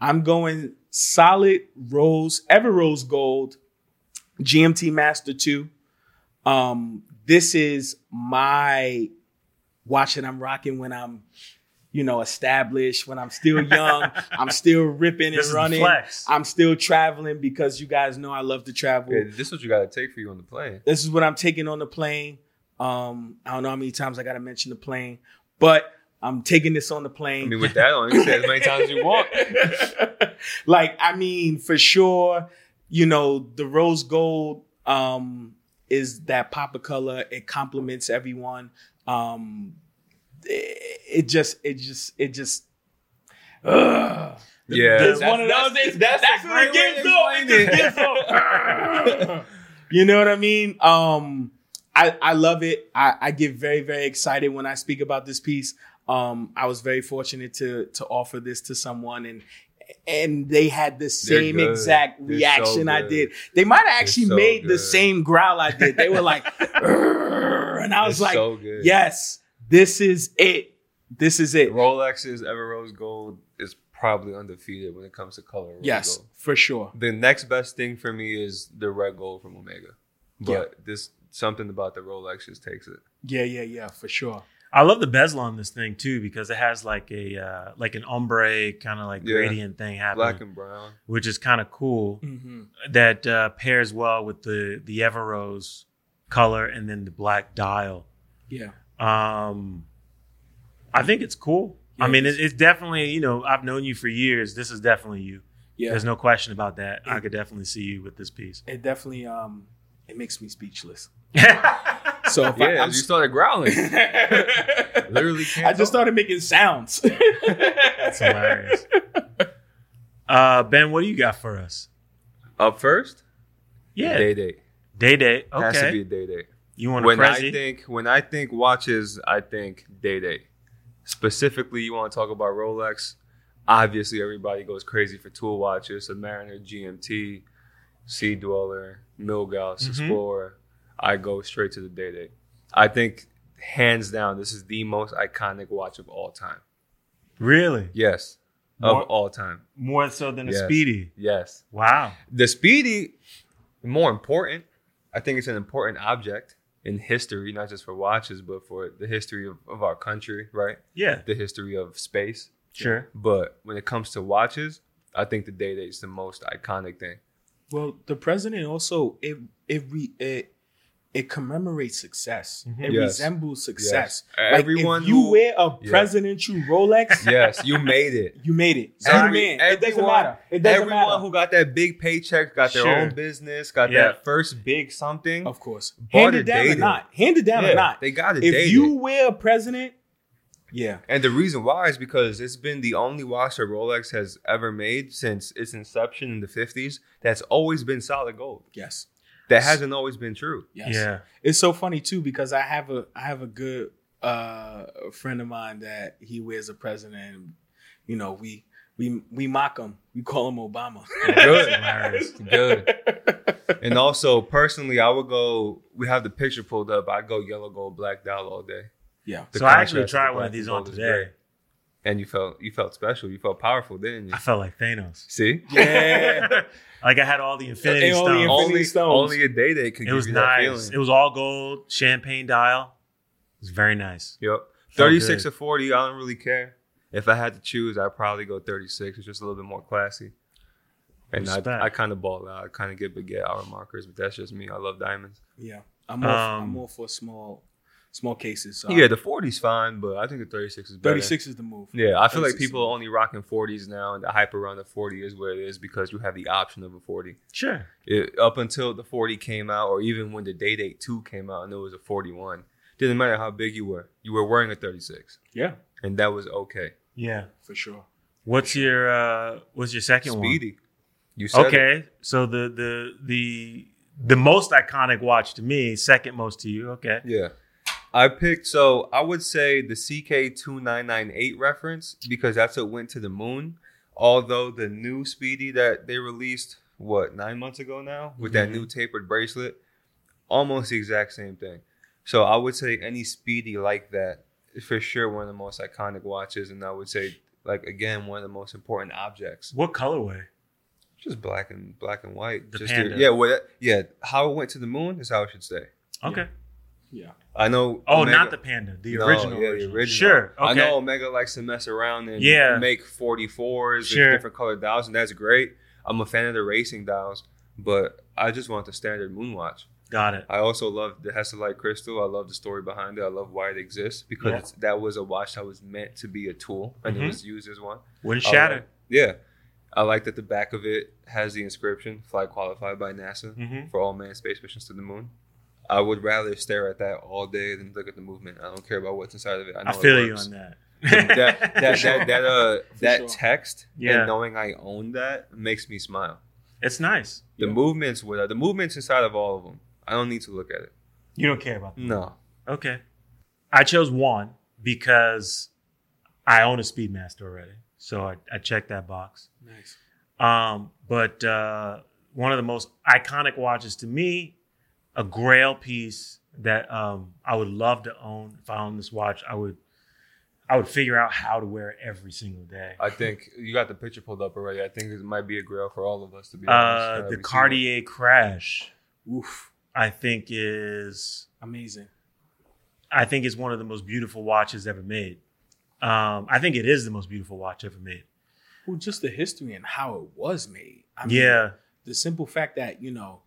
I'm going solid rose, Everose gold, GMT Master 2. Um, this is my watch that I'm rocking when I'm, you know, established, when I'm still [laughs] young, I'm still ripping this and is the running. flex. I'm still traveling because you guys know I love to travel. Yeah, this is what you got to take for you on the plane. This is what I'm taking on the plane. Um, I don't know how many times I got to mention the plane, but I'm taking this on the plane. I mean, with that on, you can say as many times as you want. [laughs] like, I mean, for sure, you know, the rose gold um is that pop of color. It complements everyone. Um it, it just it just it just ugh. Yeah, It's that's- one of those. that's- It's, that's that's, a what great [laughs] it way gets to though. It explain just it. gets [laughs] you know what I mean? Um, I I love it. I, I get very very excited when I speak about this piece. Um, I was very fortunate to to offer this to someone and. And they had the same exact They're reaction so I did. They might have actually so made the same growl I did. They were like, [laughs] and I was like, so "Yes, this is it. This is it. Rolex's Everose Gold is probably undefeated when it comes to color. Yes, gold. for sure. The next best thing for me is the red gold from Omega, but Yeah. this something about the Rolex just takes it. Yeah, yeah, yeah, for sure. I love the bezel on this thing too because it has like a uh, like an ombre kind of like Yeah. gradient thing happening, Black and brown. which is kind of cool. Mm-hmm. That uh, pairs well with the the Everose color and then the black dial. Yeah. Um, I think it's cool. I mean, it's- it, it's definitely you know I've known you for years. This is definitely you. Yeah. There's no question about that. I could definitely see you with this piece. it definitely um it makes me speechless. [laughs] So if Yeah, I, I'm you started growling. [laughs] Literally can't I just talk. started making sounds. [laughs] That's hilarious. Uh, ben, what do you got for us? Up first, Yeah, day date. day day. Okay. Has to be Okay, a day you want a When I think when I think watches, I think day day. Specifically, you want to talk about Rolex. Obviously, everybody goes crazy for tool watches: Submariner, GMT, Sea Dweller, Milgauss, Mhm. Explorer. I go straight to the day date. I think hands down, this is the most iconic watch of all time. really Yes, of all time. more so than a Yes. speedy. Yes. Wow. The Speedy, more important. I think it's an important object in history, not just for watches, but for the history of, of our country, right? Yeah, The history of space. sure. But when it comes to watches, I think the day date is the most iconic thing. well, the president also it it re, it it commemorates success. Mhm. It Yes. resembles success. Yes. Like Everyone if you who- wear a Yeah. presidential Rolex, [laughs] Yes, you made it. you made it. So Every- man, it doesn't everyone- matter. It doesn't Everyone matter. who got that big paycheck, got their Sure. own business, got Yeah. that first big something. of course, handed it down or dated. not, handed down Yeah, or not. They got it. If dated. you wear a president, yeah, And the reason why is because it's been the only watch that Rolex has ever made since its inception in the 50s that's always been solid gold. yes, That hasn't always been true. yes. Yeah. It's so funny too because I have a I have a good uh friend of mine that he wears a president. And, you know, we we we mock him. We call him Obama. Good. [laughs] Good. And also, personally, I would go, we have the picture pulled up. I'd go yellow gold, black dial all day. Yeah. The so I actually contrast tried one of these on gold is today. Great. And you felt you felt special. You felt powerful, didn't you? I felt like Thanos. See? Yeah. [laughs] like I had all the Infinity And all the Stones. Infinity Only, Stones. only a day day could it give was you that nice. feeling. It was all gold, champagne dial. It was very nice. Yep. 36 or 40, I don't really care. If I had to choose, I'd probably go 36. It's just a little bit more classy. And I, Respect. I kind of ball out. I kind of get baguette hour markers, but that's just me. I love diamonds. Yeah. I'm more, I'm Um, more for small small cases. So yeah, the 40's fine, but I think the 36 is better. 36 is the move. Yeah, I feel like people are only rocking 40s now, and the hype around the 40 is where it is because you have the option of a 40. Sure. It, up until the 40 came out, or even when the Day Date 2 came out and it was a 41, didn't matter how big you were, you were wearing a 36, Yeah, and that was okay. Yeah. for sure. What's your uh what's your second Speedy. You one? said it. Okay. So the the the the most iconic watch to me, second most to you. Okay. Yeah. I picked so I would say the CK2998 reference because that's what went to the moon. Although the new Speedy that they released what nine months ago now with that Mhm. new tapered bracelet, almost the exact same thing. So I would say any Speedy like that is for sure one of the most iconic watches, and I would say like again one of the most important objects. What colorway? Just black and black and white. The Just panda. yeah, what yeah. How it went to the moon is how it should stay. Okay. Yeah. I know. Oh, Omega- not the panda. The No, original, yeah, the original. original. Sure. Okay. I know Omega likes to mess around and Yeah. make 44s Sure. different colored dials, and that's great. I'm a fan of the racing dials, but I just want the standard moon watch. Got it. I also love the Hesalite crystal. I love the story behind it. I love why it exists because Yeah. that was a watch that was meant to be a tool and Mhm. it was used as one. Wouldn't shatter. like- yeah. I like that the back of it has the inscription "Flight qualified by NASA Mhm. for all manned space missions to the moon." I would rather stare at that all day than look at the movement. I don't care about what's inside of it. I, know I feel it you on [laughs] that. that that, [laughs] sure. that that uh that sure. text Yeah. and knowing I own that makes me smile. it's nice. The Yeah. movements with the movements inside of all of them. I don't need to look at it. You don't care about that. No. Okay. I chose one because I own a Speedmaster already. So I, I checked that box. Nice. Um, but uh, one of the most iconic watches to me, a grail piece that um, I would love to own. If I own this watch, I would I would figure out how to wear it every single day. I think you got the picture pulled up already. I think it might be a grail for all of us to be honest. Uh, the you seen Cartier Crash, Oof. I think, is Amazing. I think it's one of the most beautiful watches ever made. Um, I think it is the most beautiful watch ever made. Well, just the history and how it was made. I mean, yeah. the simple fact that you know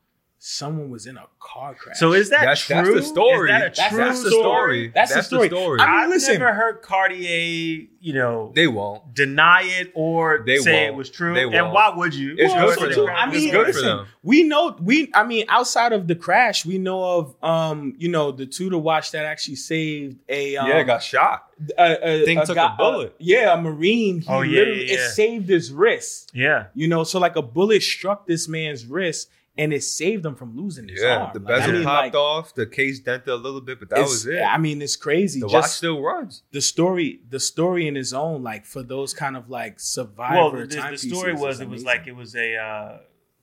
someone was in a car crash. So is that That's- true? that's the story. Is that a That's- true that's the story? story. That's the story. I mean, I've listen. never heard Cartier, you know, They won't. deny it or They say it won't. was true. They and won't. why would you? It's Well, good for them. I It's mean, good for listen, them. we know we. I mean, outside of the crash, we know of um, you know, the Tudor watch that actually saved a um, yeah, it got shot. a, a, Thing a took guy- a bullet. yeah, a marine. He Oh, yeah, yeah, yeah. it saved his wrist. Yeah. You know, so like a bullet struck this man's wrist and it saved him from losing his Yeah, arm. the Like, bezel I mean, popped like, off, the case dented a little bit, but that was it. I mean, it's crazy. the watch still runs. the story, the story in his own, like for those kind of like survivor Well, the, the timepieces story is was it was like it was a uh,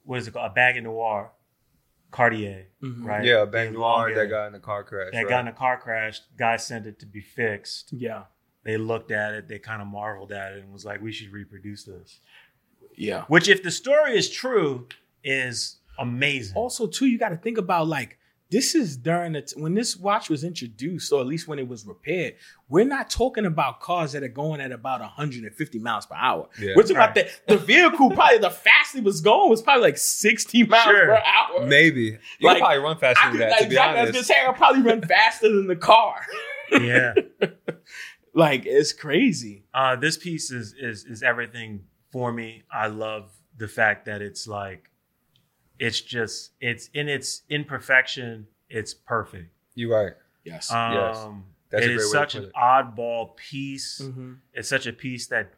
what is it called? A Baignoire, Cartier, Mhm. right? Yeah, They Ben long Noir that got in the car crash. that right? got in a car crash. Guy sent it to be fixed. Yeah, They looked at it. They kind of marveled at it and was like, "We should reproduce this." yeah. Which, if the story is true, is amazing. Also, too, you got to think about like this is during the t- when this watch was introduced, or at least when it was repaired. We're not talking about cars that are going at about 150 miles per hour. Yeah. We're talking about the, the vehicle. Probably the fastest it was going was probably like 60 miles Sure. per hour. Maybe you Like, probably run faster I than that. To be exactly, I was honest, gonna say I probably run [laughs] faster than the car. yeah. [laughs] like it's crazy. Uh, this piece is is is everything for me. I love the fact that it's like, it's just it's in its imperfection. It's perfect. you're right. Yes. Um, Yes. That's it a is great way to such put an it. oddball piece. Mhm. It's such a piece that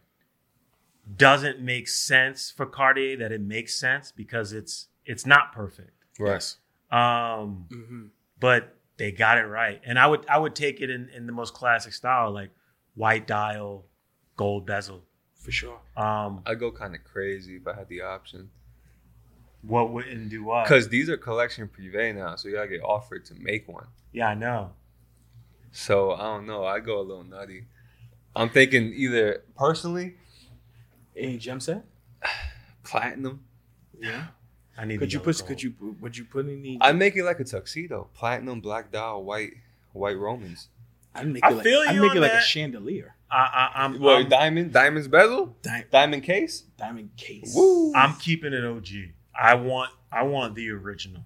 doesn't make sense for Cartier. That it makes sense because it's it's not perfect. Yes. Um, Mhm. but they got it right, and I would I would take it in in the most classic style, like white dial, gold bezel. For sure. Um, I'd go kind of crazy if I had the option. What wouldn't do what? Because these are collection privé now, so you gotta get offered to make one. yeah, I know. So I don't know. I go a little nutty. I'm thinking either personally Any gem set? [sighs] platinum. Yeah. I need. Could you put? gold. Could you? Would you put any? I make it like a tuxedo, platinum, black dial, white, white Romans. I'd make I it like. feel you I'd you make on it like a chandelier. I, I, I'm, What I'm, diamond? Diamonds bezel? Di- Diamond case? diamond case. Woo! I'm keeping it OG. I want. I want the original.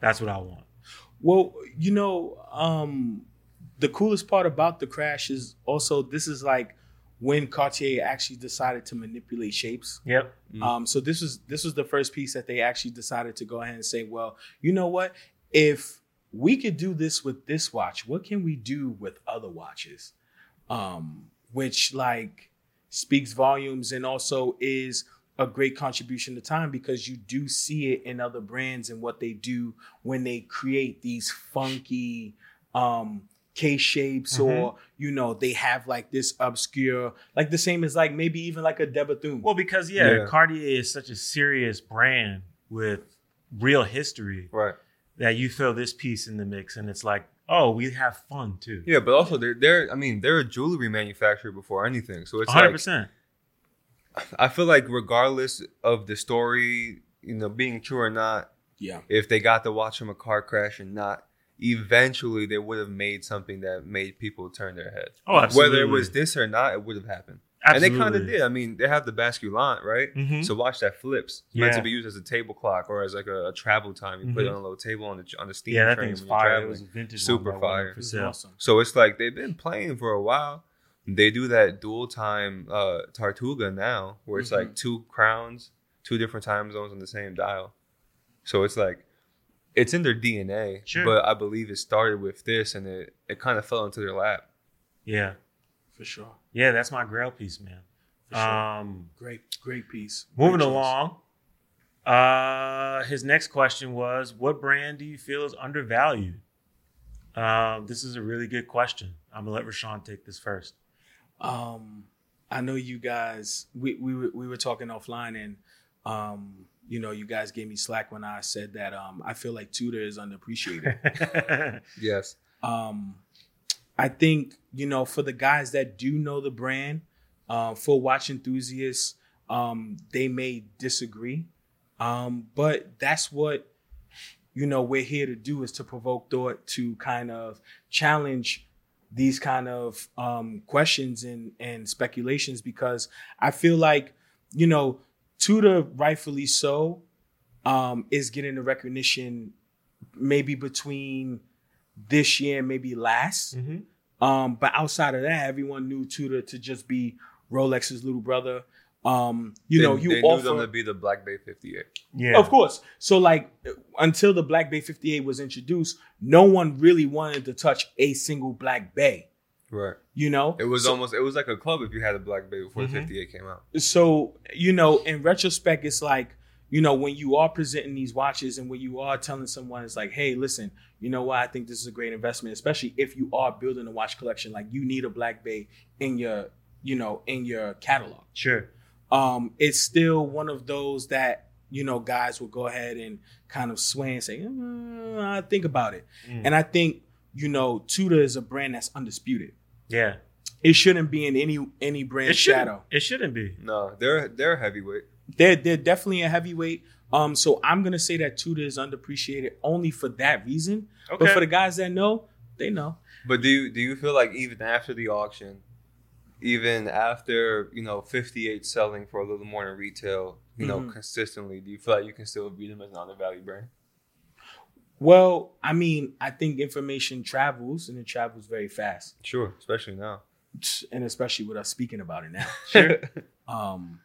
That's what I want. Well, you know, um, the coolest part about the crash is also this is like when Cartier actually decided to manipulate shapes. Yep. Mm. Um, so this was this was the first piece that they actually decided to go ahead and say, well, you know what? If we could do this with this watch, what can we do with other watches? Um, which like speaks volumes and also is a great contribution to time because you do see it in other brands and what they do when they create these funky um case shapes or you know they have like this obscure like the same as like maybe even like a De Bethune. Well, because yeah, Yeah. Cartier is such a serious brand with real history Right. that you throw this piece in the mix, and it's like, oh, we have fun too. Yeah, but also they're they're I mean, they're a jewelry manufacturer before anything. So it's 100. like percent I feel like regardless of the story, you know, being true or not, yeah. if they got to watch from a car crash or not, eventually they would have made something that made people turn their head. Oh, absolutely. Whether it was this or not, it would have happened. Absolutely. And they kind of did. I mean, they have the basculant, right? Mhm. So watch that flips. It's meant to be used as a table clock or as like a, a travel time. You put it Mhm. on a little table on the on the steam Yeah, that train thing's when you're fire. It was a vintage. Super one fire. up for This is sale. awesome. So it's like they've been playing for a while. They do that dual time uh, Tartuga now, where it's like two crowns, two different time zones on the same dial. So it's like it's in their DNA. Sure. But I believe it started with this, and it it kind of fell into their lap. Yeah, For sure. yeah, that's my Grail piece, man. For sure. Um, great, great piece. moving Great along. Uh, his next question was, "What brand do you feel is undervalued?" Um, this is a really good question. I'm gonna let Rashawn take this first. Um, I know you guys. We we were, we were talking offline, and um, you know, you guys gave me slack when I said that. Um, I feel like Tudor is underappreciated. [laughs] Yes. um, I think you know for the guys that do know the brand, uh, for watch enthusiasts, um, they may disagree, um, but that's what you know, we're here to do is to provoke thought, to kind of challenge these kind of um, questions and and speculations because I feel like you know Tudor rightfully so um, is getting the recognition maybe between this year and maybe last. Mm-hmm. Um, but outside of that, everyone knew Tudor to just be Rolex's little brother. Um, you They- know, you they offer knew them to be the Black Bay 58. Yeah. of course. So like until the Black Bay 58 was introduced, no one really wanted to touch a single Black Bay. Right. You know, It was So- almost it was like a club if you had a Black Bay before Mhm. the 58 came out. so you know in retrospect it's like you know when you are presenting these watches and when you are telling someone it's like hey listen you know what i think this is a great investment especially if you are building a watch collection like you need a black bay in your you know in your catalog Sure. Um it's still one of those that you know guys will go ahead and kind of sway and say mm, i think about it Mm. and i think you know Tudor is a brand that's undisputed Yeah. it shouldn't be in any any brand It shadow It shouldn't be. No, they're they're heavyweight. they're they're definitely a heavyweight. Um, so I'm gonna say that Tudor is underappreciated only for that reason. Okay. But for the guys that know, they know. But do you do you feel like even after the auction, even after you know 58 selling for a little more than retail, you know Mhm. consistently, do you feel like you can still beat them as an undervalued brand? Well, I mean, I think information travels and it travels very fast, Sure, especially now. and especially with us speaking about it now. [laughs] Sure. [laughs] Um,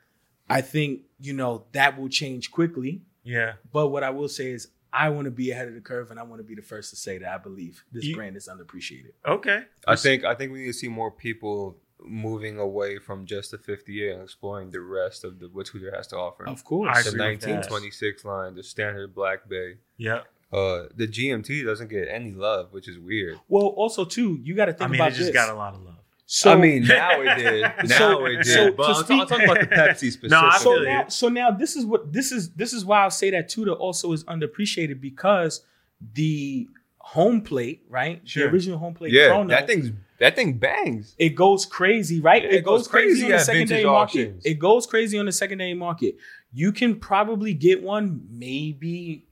I think you know that will change quickly. yeah. But what I will say is, I want to be ahead of the curve, and I want to be the first to say that I believe this You- brand is underappreciated. Okay. I think I think we need to see more people moving away from just the 58 and exploring the rest of the what Tudor has to offer. Of course, I the agree with that. 1926 line, the standard Black Bay. Yeah. Uh, the GMT doesn't get any love, which is weird. Well, also too, you got to think I mean, about it just this. got a lot of love. So I mean, now it did. [laughs] Now So- it did. so but to I'm, I'm speak- talking about the Pepsi [laughs] specifically. No, so now, so now this is what this is. This is why I'll say that Tudor also is underappreciated because the home plate, right? Sure. The original home plate yeah, chrono, that thing's that thing bangs. it goes crazy, right? Yeah, it, goes, crazy, on the secondary market. auctions. It goes crazy on the secondary market. You can probably get one, maybe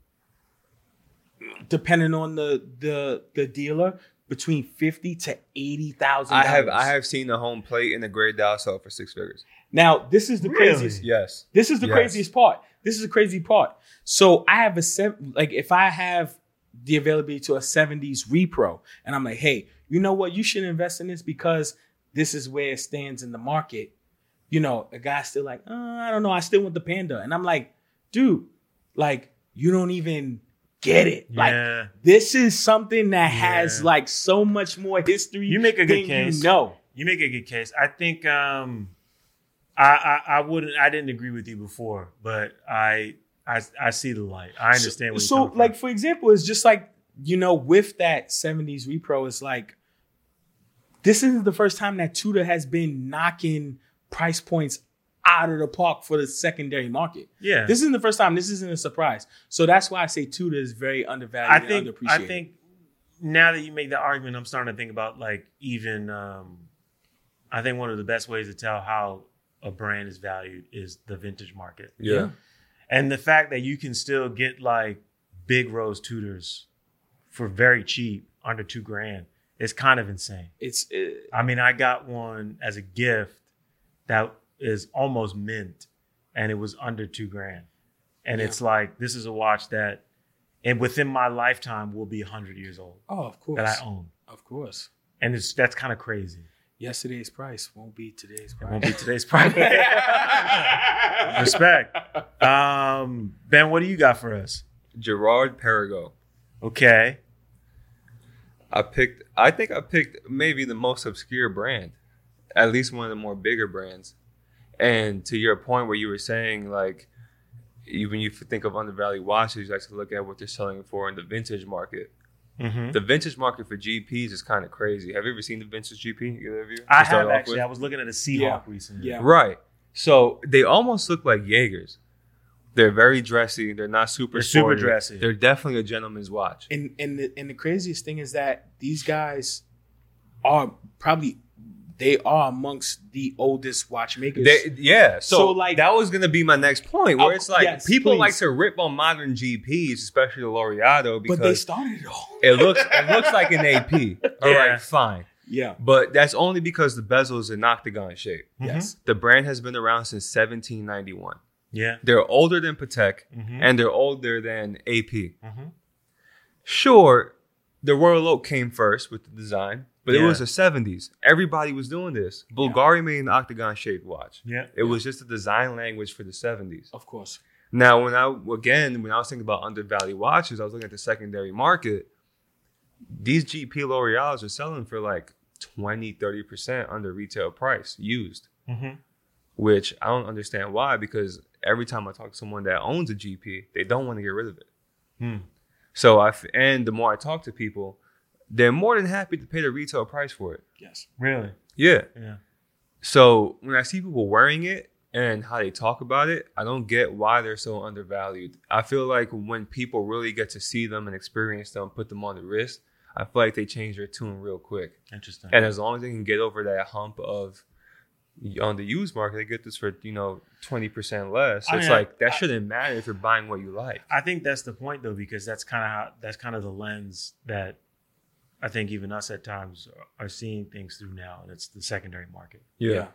depending on the the the dealer, between fifty to eighty thousand. I have I have seen the home plate in the grade dial sell for six figures. Now this is the Really? craziest. Yes. This is the Yes. craziest part. This is the crazy part. So I have a seven, like if I have the availability to a 70s repro, and I'm like, hey, you know what? You should invest in this because this is where it stands in the market. You know, a guy's still like, uh, I don't know, I still want the panda. And I'm like, dude, like, you don't even get it. Like, this is something that has Yeah. like so much more history. You make a good case. You know. You make a good case. I think um I, I I wouldn't I didn't agree with you before, but I I I see the light. I understand what so, you're so like for example it's just like you know with that 70s repro it's like this isn't the first time that Tudor has been knocking price points out of the park for the secondary market Yeah. this isn't the first time this isn't a surprise so that's why i say Tudor is very undervalued I and think underappreciated I think now that you make the argument, I'm starting to think about like even um I think one of the best ways to tell how a brand is valued is the vintage market. Yeah. And the fact that you can still get like big rose Tudors for very cheap, under two grand, is kind of insane. it's uh, I mean, I got one as a gift that is almost mint and it was under two grand. And Yeah. it's like, this is a watch that, and within my lifetime, will be 100 years old oh of course that I own. of course And it's that's kind of crazy. yesterday's price won't be today's It price won't be today's price. [laughs] Respect. Um, ben, what do you got for us? Girard-Perregaux. Okay. I picked. I think I picked maybe the most obscure brand, at least one of the more bigger brands. And to your point, where you were saying like, you- when you think of undervalued watches, you like to look at what they're selling for in the vintage market. Mm-hmm. The vintage market for GPs is kind of crazy. Have you ever seen the vintage GP? Either of you? I have actually. with? I was looking at a Seahawk Yeah. recently. yeah Right. So they almost look like Jaegers. They're very dressy. They're not super. They're super sporty. dressy. They're definitely a gentleman's watch. and and the, and the craziest thing is that these guys are probably they are amongst the oldest watchmakers. They, yeah, so, So, like- that was gonna be my next point, where Oh, it's like yes, people please. like to rip on modern GPs, especially the Laureato, because but they started it all. it looks it looks like an AP. [laughs] All right, Yeah. fine, Yeah. but that's only because the bezel is an octagon shape. Yes. The brand has been around since 1791. Yeah. They're older than Patek, Mhm. and they're older than AP. Mhm. Sure, the Royal Oak came first with the design, but it was the 70s. Everybody was doing this. Bulgari made an octagon shaped watch. Yeah. It was just a design language for the 70s. Of course. Now, when I again, when I was thinking about undervalued watches, I was looking at the secondary market. These GP Laureatos are selling for like 20, 30% under retail price used, Mhm. which I don't understand why because every time I talk to someone that owns a GP, they don't want to get rid of it. Hmm. So I f- and the more I talk to people, they're more than happy to pay the retail price for it. Yes. Really? Yeah. Yeah. So when I see people wearing it and how they talk about it, I don't get why they're so undervalued. I feel like when people really get to see them and experience them, put them on the wrist, I feel like they change their tune real quick. Interesting. And as long as they can get over that hump of on the used market, they get this for you know twenty percent less. I it's mean, like that I- shouldn't matter if you're buying what you like. I think that's the point though, because that's kind of how that's kind of the lens that I think even us at times are seeing things through now, and it's the secondary market, Yeah,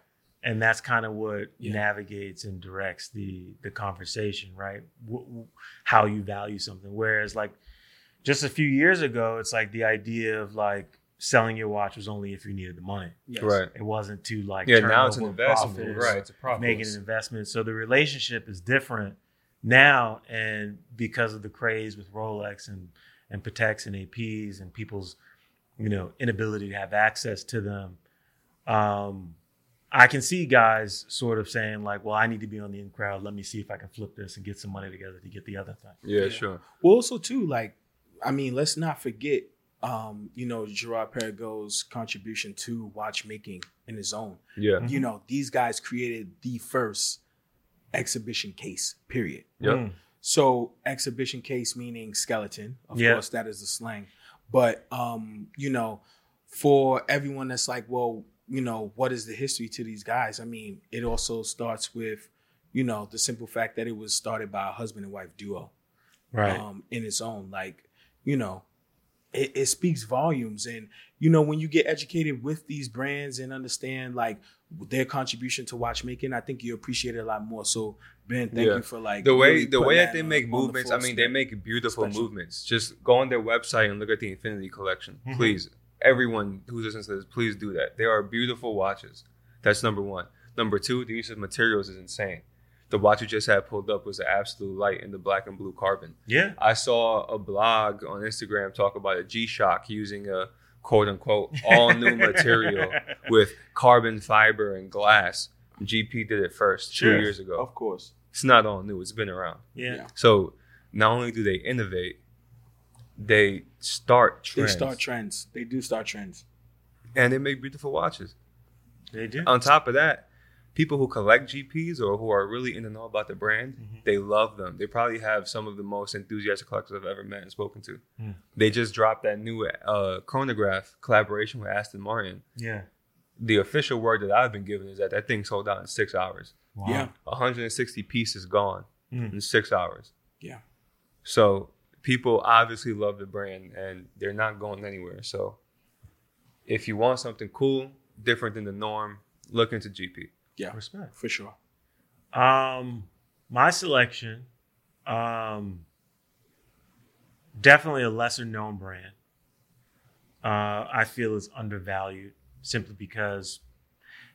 and that's kind of what Yeah. navigates and directs the the conversation, right? W- w- how you value something. Whereas like just a few years ago, it's like the idea of like selling your watch was only if you needed the money. Yes. right. It wasn't to like Yeah, turn now it's an investment, profits. right? It's a profit. making an investment. So the relationship is different now, and because of the craze with Rolex and and Pateks and APs and people's you know inability to have access to them, um, I can see guys sort of saying like, "Well, I need to be on the in crowd. Let me see if I can flip this and get some money together to get the other thing." Yeah, Yeah. sure. Well, also too, like, I mean, let's not forget, um, you know, Girard-Perregaux's contribution to watchmaking in his own. Yeah, You know, these guys created the first exhibition case. Period. Yeah. Mm. So exhibition case meaning skeleton. Of Yeah. course, that is the slang. But um, you know, for everyone that's like, well, you know, what is the history to these guys? I mean, it also starts with, you know, the simple fact that it was started by a husband and wife duo Right. um, in its own. Like, you know, it, it speaks volumes. And, you know, when you get educated with these brands and understand like their contribution to watchmaking, I think you appreciate it a lot more. So, Ben, thank Yeah. you for like the way really the way that that they make movements, I mean, they make beautiful Special. movements. Just go on their website and look at the Infinity Collection, Mhm. please. Everyone who listens to this, please do that. They are beautiful watches. That's number one. Number two, the use of materials is insane. The watch you just had pulled up was an absolute light in the black and blue carbon. yeah. I saw a blog on Instagram talk about a G Shock using a quote unquote all new [laughs] material with carbon fiber and glass. GP did it first Sure. two years ago. Of course. It's not all new. It's been around. Yeah. Yeah. So not only do they innovate, they start trends. They start trends. They do start trends. and they make beautiful watches. They do. On top of that, people who collect GPs or who are really in the know about the brand, Mhm. they love them. They probably have some of the most enthusiastic collectors I've ever met and spoken to. Mm. They just dropped that new uh, chronograph collaboration with Aston Martin. yeah. The official word that I've been given is that that thing sold out in six hours. Wow. Yeah. 160 pieces gone Mm. in six hours. Yeah. So people obviously love the brand and they're not going anywhere. So if you want something cool, different than the norm, look into GP. Yeah. Respect. For sure. Um, my selection, um, definitely a lesser known brand. Uh, I feel is undervalued simply because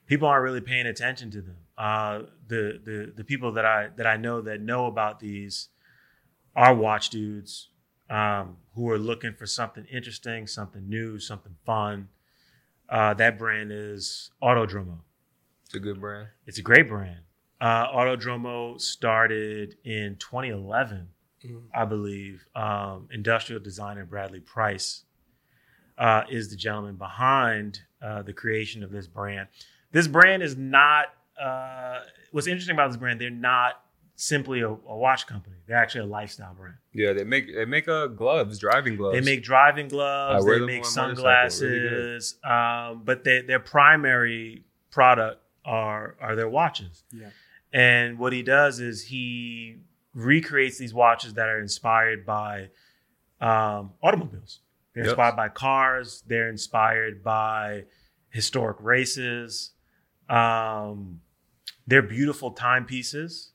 people aren't really paying attention to them. Uh, the the the people that I that I know that know about these are watch dudes um, who are looking for something interesting, something new, something fun. Uh, that brand is Autodromo. It's a good brand. It's a great brand. Uh, Autodromo started in 2011, Mhm. I believe. Um, industrial designer Bradley Price uh, is the gentleman behind uh, the creation of this brand. This brand is not. Uh, what's interesting about this brand? They're not simply a, a watch company. They're actually a lifestyle brand. Yeah, they make they make uh gloves, driving gloves. They make driving gloves. They make motorcycle. Really sunglasses. um, but they, their primary product are are their watches. Yeah. And what he does is he recreates these watches that are inspired by um, automobiles. They're Yep. inspired by cars. They're inspired by historic races. Um, they're beautiful timepieces.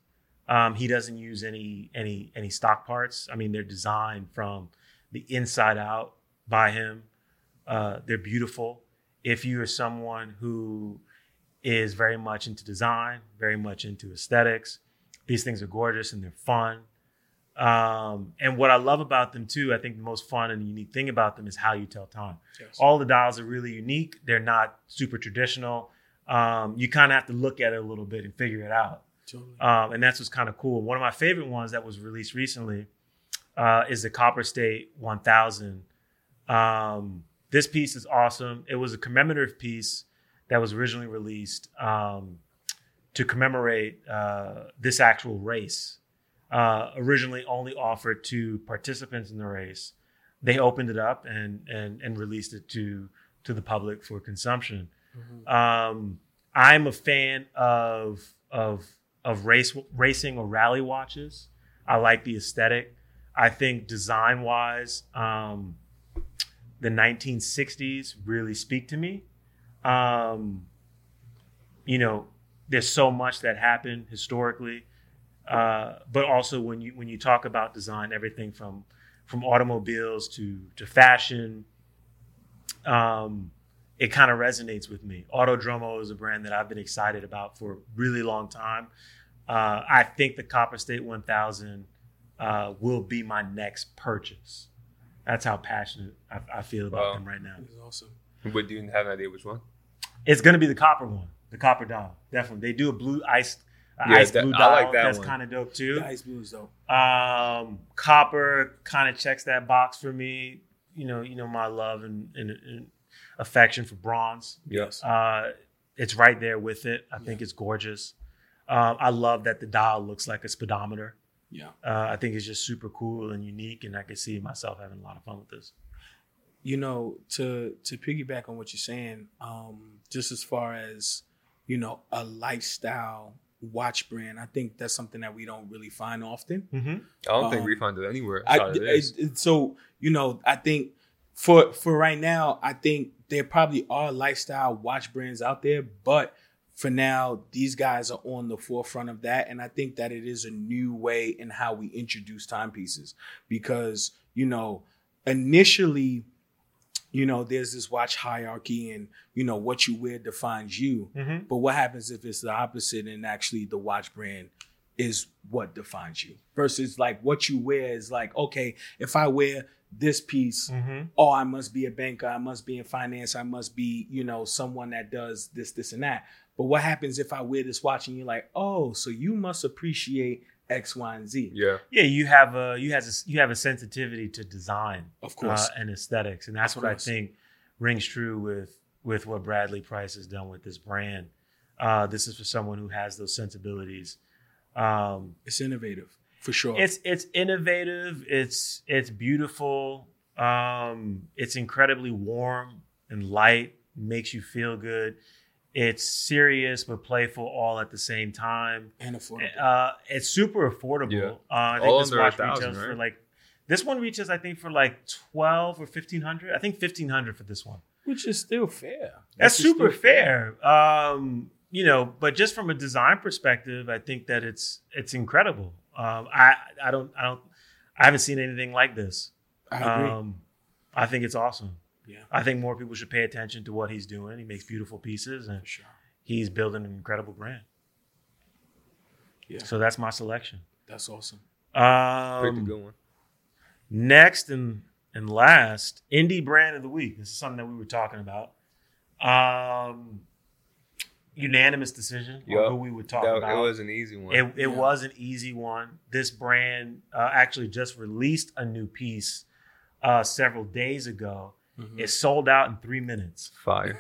Um, he doesn't use any any any stock parts. I mean, they're designed from the inside out by him. Uh, they're beautiful. If you are someone who is very much into design, very much into aesthetics, these things are gorgeous and they're fun. Um, and what I love about them too, I think the most fun and unique thing about them is how you tell time Yes. all the dials are really unique. They're not super traditional. Um, you kind of have to look at it a little bit and figure it out. Totally. Um, and that's what's kind of cool. One of my favorite ones that was released recently uh, is the Copper State 1000. Um, this piece is awesome. It was a commemorative piece that was originally released um, to commemorate uh, this actual race. Uh, originally only offered to participants in the race. They opened it up and and and released it to to the public for consumption. Mhm. Um, I'm a fan of of of race racing or rally watches. I like the aesthetic. I think design wise, um, the 1960s really speak to me. Um, you know, there's so much that happened historically, uh, but also when you when you talk about design, everything from from automobiles to to fashion, um, it kind of resonates with me. Autodromo is a brand that I've been excited about for a really long time. Uh, I think the Copper State 1000 uh, will be my next purchase. That's how passionate I, I feel about Wow. them right now. It's awesome. But do you have an idea which one? It's going to be the copper one, the copper dial. Definitely, they do a blue ice, Yeah, ice that- blue I dial. like that That's kind of dope too. The ice blues though. Um, copper kind of checks that box for me. You know, you know my love and, and, and affection for bronze. Yes. Uh, it's right there with it. I think it's gorgeous. Um, I love that the dial looks like a speedometer. Yeah. Uh, I think it's just super cool and unique, and I can see myself having a lot of fun with this. You know to to piggyback on what you're saying um just as far as you know a lifestyle watch brand i think that's something that we don't really find often Mm-hmm. I don't think Um, we find it anywhere I, outside of this. it- it- so you know i think for for right now i think there probably are lifestyle watch brands out there but for now these guys are on the forefront of that and i think that it is a new way in how we introduce timepieces because you know initially you know there's this watch hierarchy and you know what you wear defines you Mm-hmm. but what happens if it's the opposite and actually the watch brand is what defines you versus like what you wear is like, okay, if I wear this piece, Mm-hmm. oh, I must be a banker, I must be in finance, I must be, you know, someone that does this, this, and that. But what happens if I wear this watch and you're like, oh, so you must appreciate X, Y, and Z? yeah. Yeah, you have a you has a, you have a sensitivity to design Of course. uh, and aesthetics, and that's Of what I think rings true with with what Bradley Price has done with this brand. Uh, this is for someone who has those sensibilities. Um, it's innovative for sure. it's it's innovative. It's it's beautiful. Um, it's incredibly warm and light. Makes you feel good. It's serious but playful all at the same time. and affordable. Uh, it's super affordable. Yeah. Uh, I think All this under watch thousand, retails for right? like this one reaches I think for like twelve or fifteen hundred. I think fifteen hundred for this one. which is still fair. That's Which is super still fair. Um, you know, but just from a design perspective, I think that it's it's incredible. Um, I I don't I don't I haven't seen anything like this. I agree. Um, I think it's awesome. Yeah, I think more people should pay attention to what he's doing. He makes beautiful pieces and sure. he's building an incredible brand. Yeah, So that's my selection. that's awesome. Picked a Um, good one. Next and and last, indie brand of the week. This is something that we were talking about. Um, unanimous decision Yup. on who we would talk That, about. it was an easy one. It, it Yeah. was an easy one. This brand uh, actually just released a new piece uh, several days ago. Mhm. It sold out in three minutes. fire.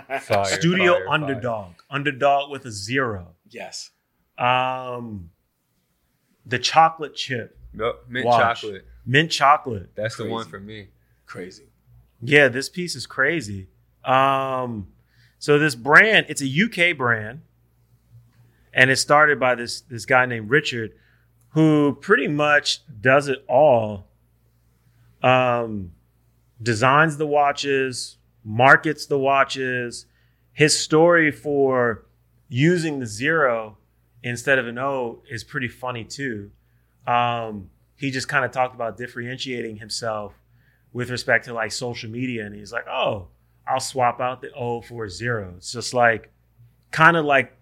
[laughs] Fire. Studio fire, fire. Underdog, Underdog with a zero. yes. Um, the chocolate chip, Yup, mint Watch. chocolate. mint chocolate. That's the one for me. Crazy. Yeah, this piece is crazy. Um, so this brand, it's a UK brand, and it started by this this guy named Richard, who pretty much does it all. Um, designs the watches, markets the watches. His story for using the zero instead of an O is pretty funny too. Um, he just kind of talked about differentiating himself with respect to like social media, and he's like, "Oh, I'll swap out the O for a zero." It's just like kind of like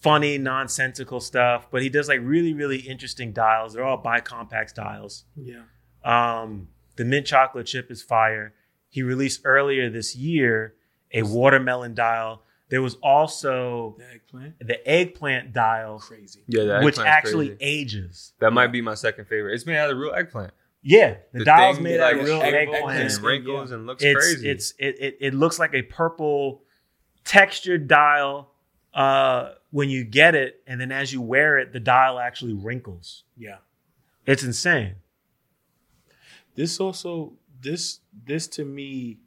funny, nonsensical stuff, but he does like really, really interesting dials. They're all bicompax dials. Yeah. Um, the mint chocolate chip is fire. He released earlier this year a watermelon dial. There was also The eggplant. the eggplant dial, Crazy. Yeah, that which actually crazy. ages. that might be my second favorite. It's made out of real eggplant. Yeah, the, The dial's made out of real eggplant. eggplant. and wrinkles and looks it's crazy. it's it, it it looks like a purple textured dial uh when you get it and then as you wear it the dial actually wrinkles Yeah. it's insane This also this this to me,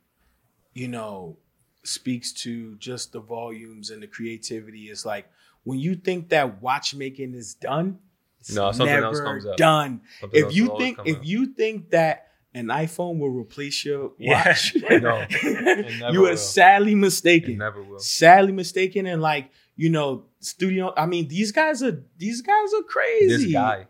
you know, speaks to just the volumes and the creativity. It's like when you think that watchmaking is done, it's No, something never else comes up. done. Something if you think if out. you think that an iPhone will replace your Yeah. watch, [laughs] No, [laughs] you are will. sadly it mistaken. never will. Sadly mistaken, and like you know, studio. I mean, these guys are these guys are crazy. This guy,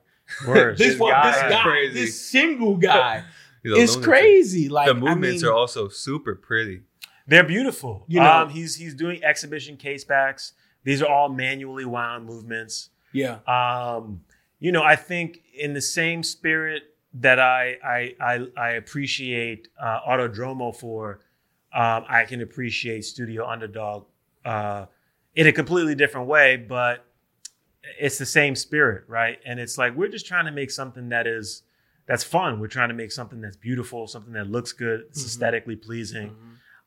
Word. this, This one, guy this guy, crazy. this single guy, [laughs] he's is crazy. Like the movements I mean, are also super pretty. they're beautiful You know- um he's he's doing exhibition case backs these are all manually wound movements yeah, um you know i think in the same spirit that i i i, I appreciate uh autodromo for um i can appreciate studio underdog uh in a completely different way but it's the same spirit right and it's like we're just trying to make something that is that's fun we're trying to make something that's beautiful something that looks good it's Mhm. aesthetically pleasing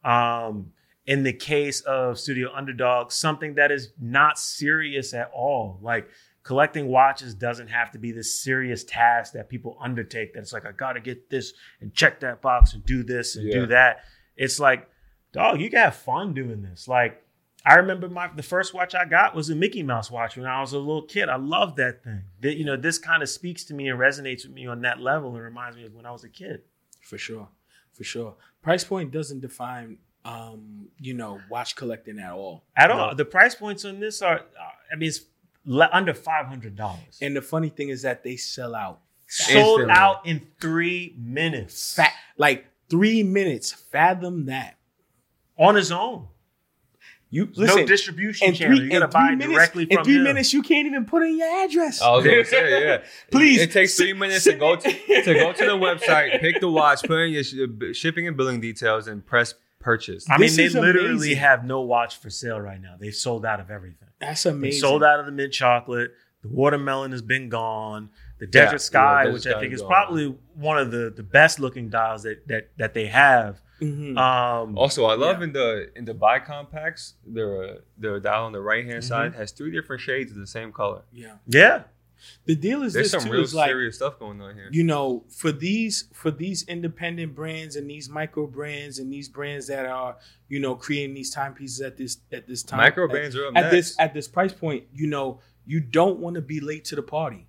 Mhm. um, in the case of Studio Underdog, something that is not serious at all. Like collecting watches doesn't have to be this serious task that people undertake. That it's like I gotta get this and check that box and do this and Yeah. do that. It's like, dog, you can have fun doing this. Like I remember my the first watch I got was a Mickey Mouse watch when I was a little kid. I loved that thing. That you know, this kind of speaks to me and resonates with me on that level and reminds me of when I was a kid. for sure, for sure. Price point doesn't define, um, you know, watch collecting at all. At all. No. The price points on this are, uh, I mean, it's le- under five hundred dollars. And the funny thing is that they sell out. Sold Instantly. out in three minutes Fat, like three minutes. Fathom that. on his own. You listen. no distribution in channel. three, You gotta buy three it minutes, directly in three him. minutes, you can't even put in your address. I was gonna [laughs] say, yeah. Please, It takes three minutes to go to, to go to the website, pick the watch, put in your sh- uh, shipping and billing details, and press purchase. I mean, they literally amazing. have no watch for sale right now. They've sold out of everything. That's They amazing. sold out of the mint chocolate. The watermelon has been gone. The Yeah, Desert Sky, yeah, which I think is gone. probably one of the, the best looking dials that that that they have. Mhm. Um, Also, I love Yeah. in the in the bicompax, the the dial on the right hand Mhm. side has three different shades of the same color. yeah. yeah, The deal is There's this some too. real is like serious stuff going on here. you know for these for these independent brands and these micro brands and these brands that are you know creating these timepieces at this at this time Micro at, bands are up at next. this at this price point you know you don't want to be late to the party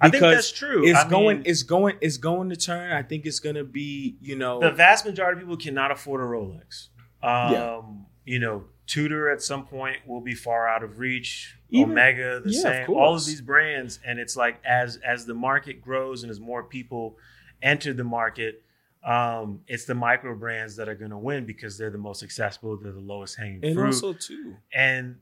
I think that's true. it's I going mean, it's going it's going to turn i think it's going to be you know the vast majority of people cannot afford a Rolex. Um, Yeah. You know, Tudor at some point will be far out of reach. Even- Omega, the yeah, of same. All of these brands, and it's like as as the market grows and as more people enter the market, um, it's the micro brands that are going to win because they're the most accessible. They're the lowest hanging and fruit. also too and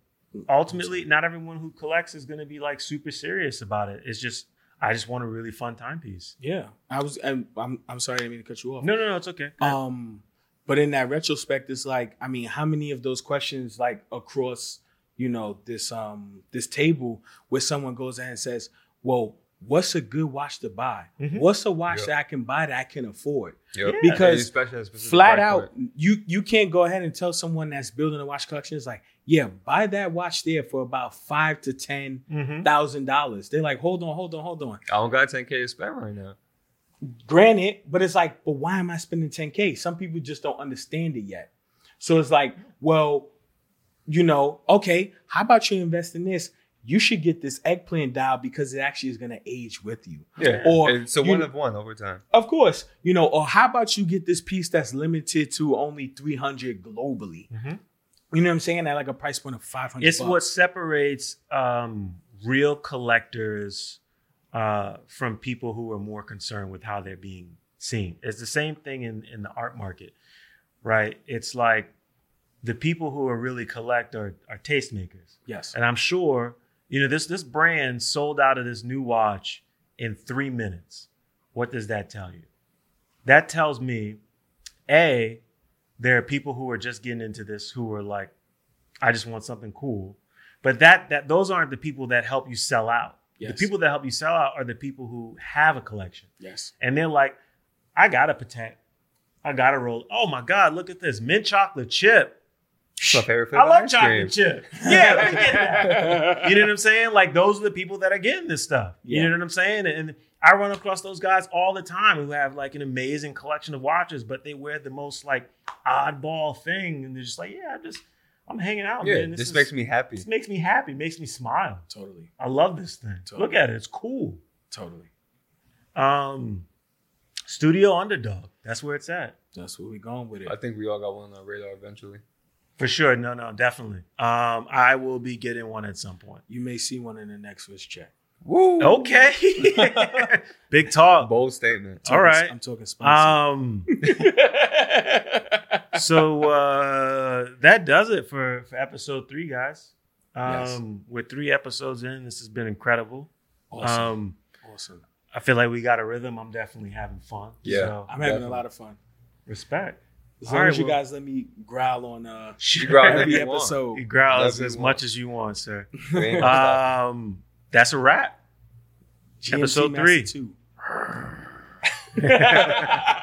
ultimately, not everyone who collects is going to be like super serious about it. It's just I just want a really fun timepiece. yeah i was i'm i'm, I'm sorry i didn't mean to cut you off No, no, no, it's okay. Um, but in that retrospect, it's like, I mean, how many of those questions, like across, you know, this um this table, where someone goes in and says, "Well, what's a good watch to buy? Mhm. What's a watch Yep. that I can buy that I can afford? Yep. Because Especially at Flat out, point. you you can't go ahead and tell someone that's building a watch collection is like, yeah, buy that watch there for about five to ten thousand mm-hmm. dollars. They're like, hold on, hold on, hold on. I don't got 10k to spend right now. Granted, but it's like, but why am I spending 10K? Some people just don't understand it yet. So it's like, well, you know, okay, how about you invest in this? You should get this eggplant dial because it actually is going to age with you. Yeah. Or it's a you- one of one over time. Of course, you know, or how about you get this piece that's limited to only 300 globally? Mhm. You know what I'm saying? At like a price point of 500 It's what separates um, real collectors uh, from people who are more concerned with how they're being seen. It's the same thing in, in the art market, right? It's like the people who are really collect are, are tastemakers. Yes. And I'm sure, you know, this this brand sold out of this new watch in three minutes. What does that tell you? That tells me, A, there are people who are just getting into this who are like, I just want something cool. But that that those aren't the people that help you sell out. Yes. The people that help you sell out are the people who have a collection. Yes. And they're like, I got a Patek. I got a roll. Oh my God, look at this. Mint chocolate chip. It's my favorite I love ice chocolate cream. chip. [laughs] Yeah, let me get that. [laughs] You know what I'm saying? Like those are the people that are getting this stuff. You Yeah. know what I'm saying? And I run across those guys all the time who have like an amazing collection of watches, but they wear the most like oddball thing, and they're just like, yeah, I just I'm hanging out. Yeah, man. this, is- makes me happy. this makes me happy, makes me smile. Totally. I love this thing. Totally. Look at it, it's cool. Totally. Um, Studio Underdog, that's where it's at That's where we're going with it. I think we all got one on our radar eventually. For sure. No, no, definitely. Um, I will be getting one at some point. You may see one in the next Wrist Check. Woo! Okay, [laughs] big talk. Bold statement. All right. I'm talking sponsor. Um, [laughs] so uh, that does it for for episode three, guys. Um, Yes. we're three episodes in. This has been incredible. awesome. Um, awesome. I feel like we got a rhythm. I'm definitely having fun. Yeah. So, I'm having Definitely. a lot of fun. respect. As long right, as you well- guys let me growl on uh, [laughs] You growl every you want. episode. You growl as, as much want. as you want, sir. We ain't gonna stop. Um, that's a wrap. GMT Episode Master three. Two. [laughs] [laughs]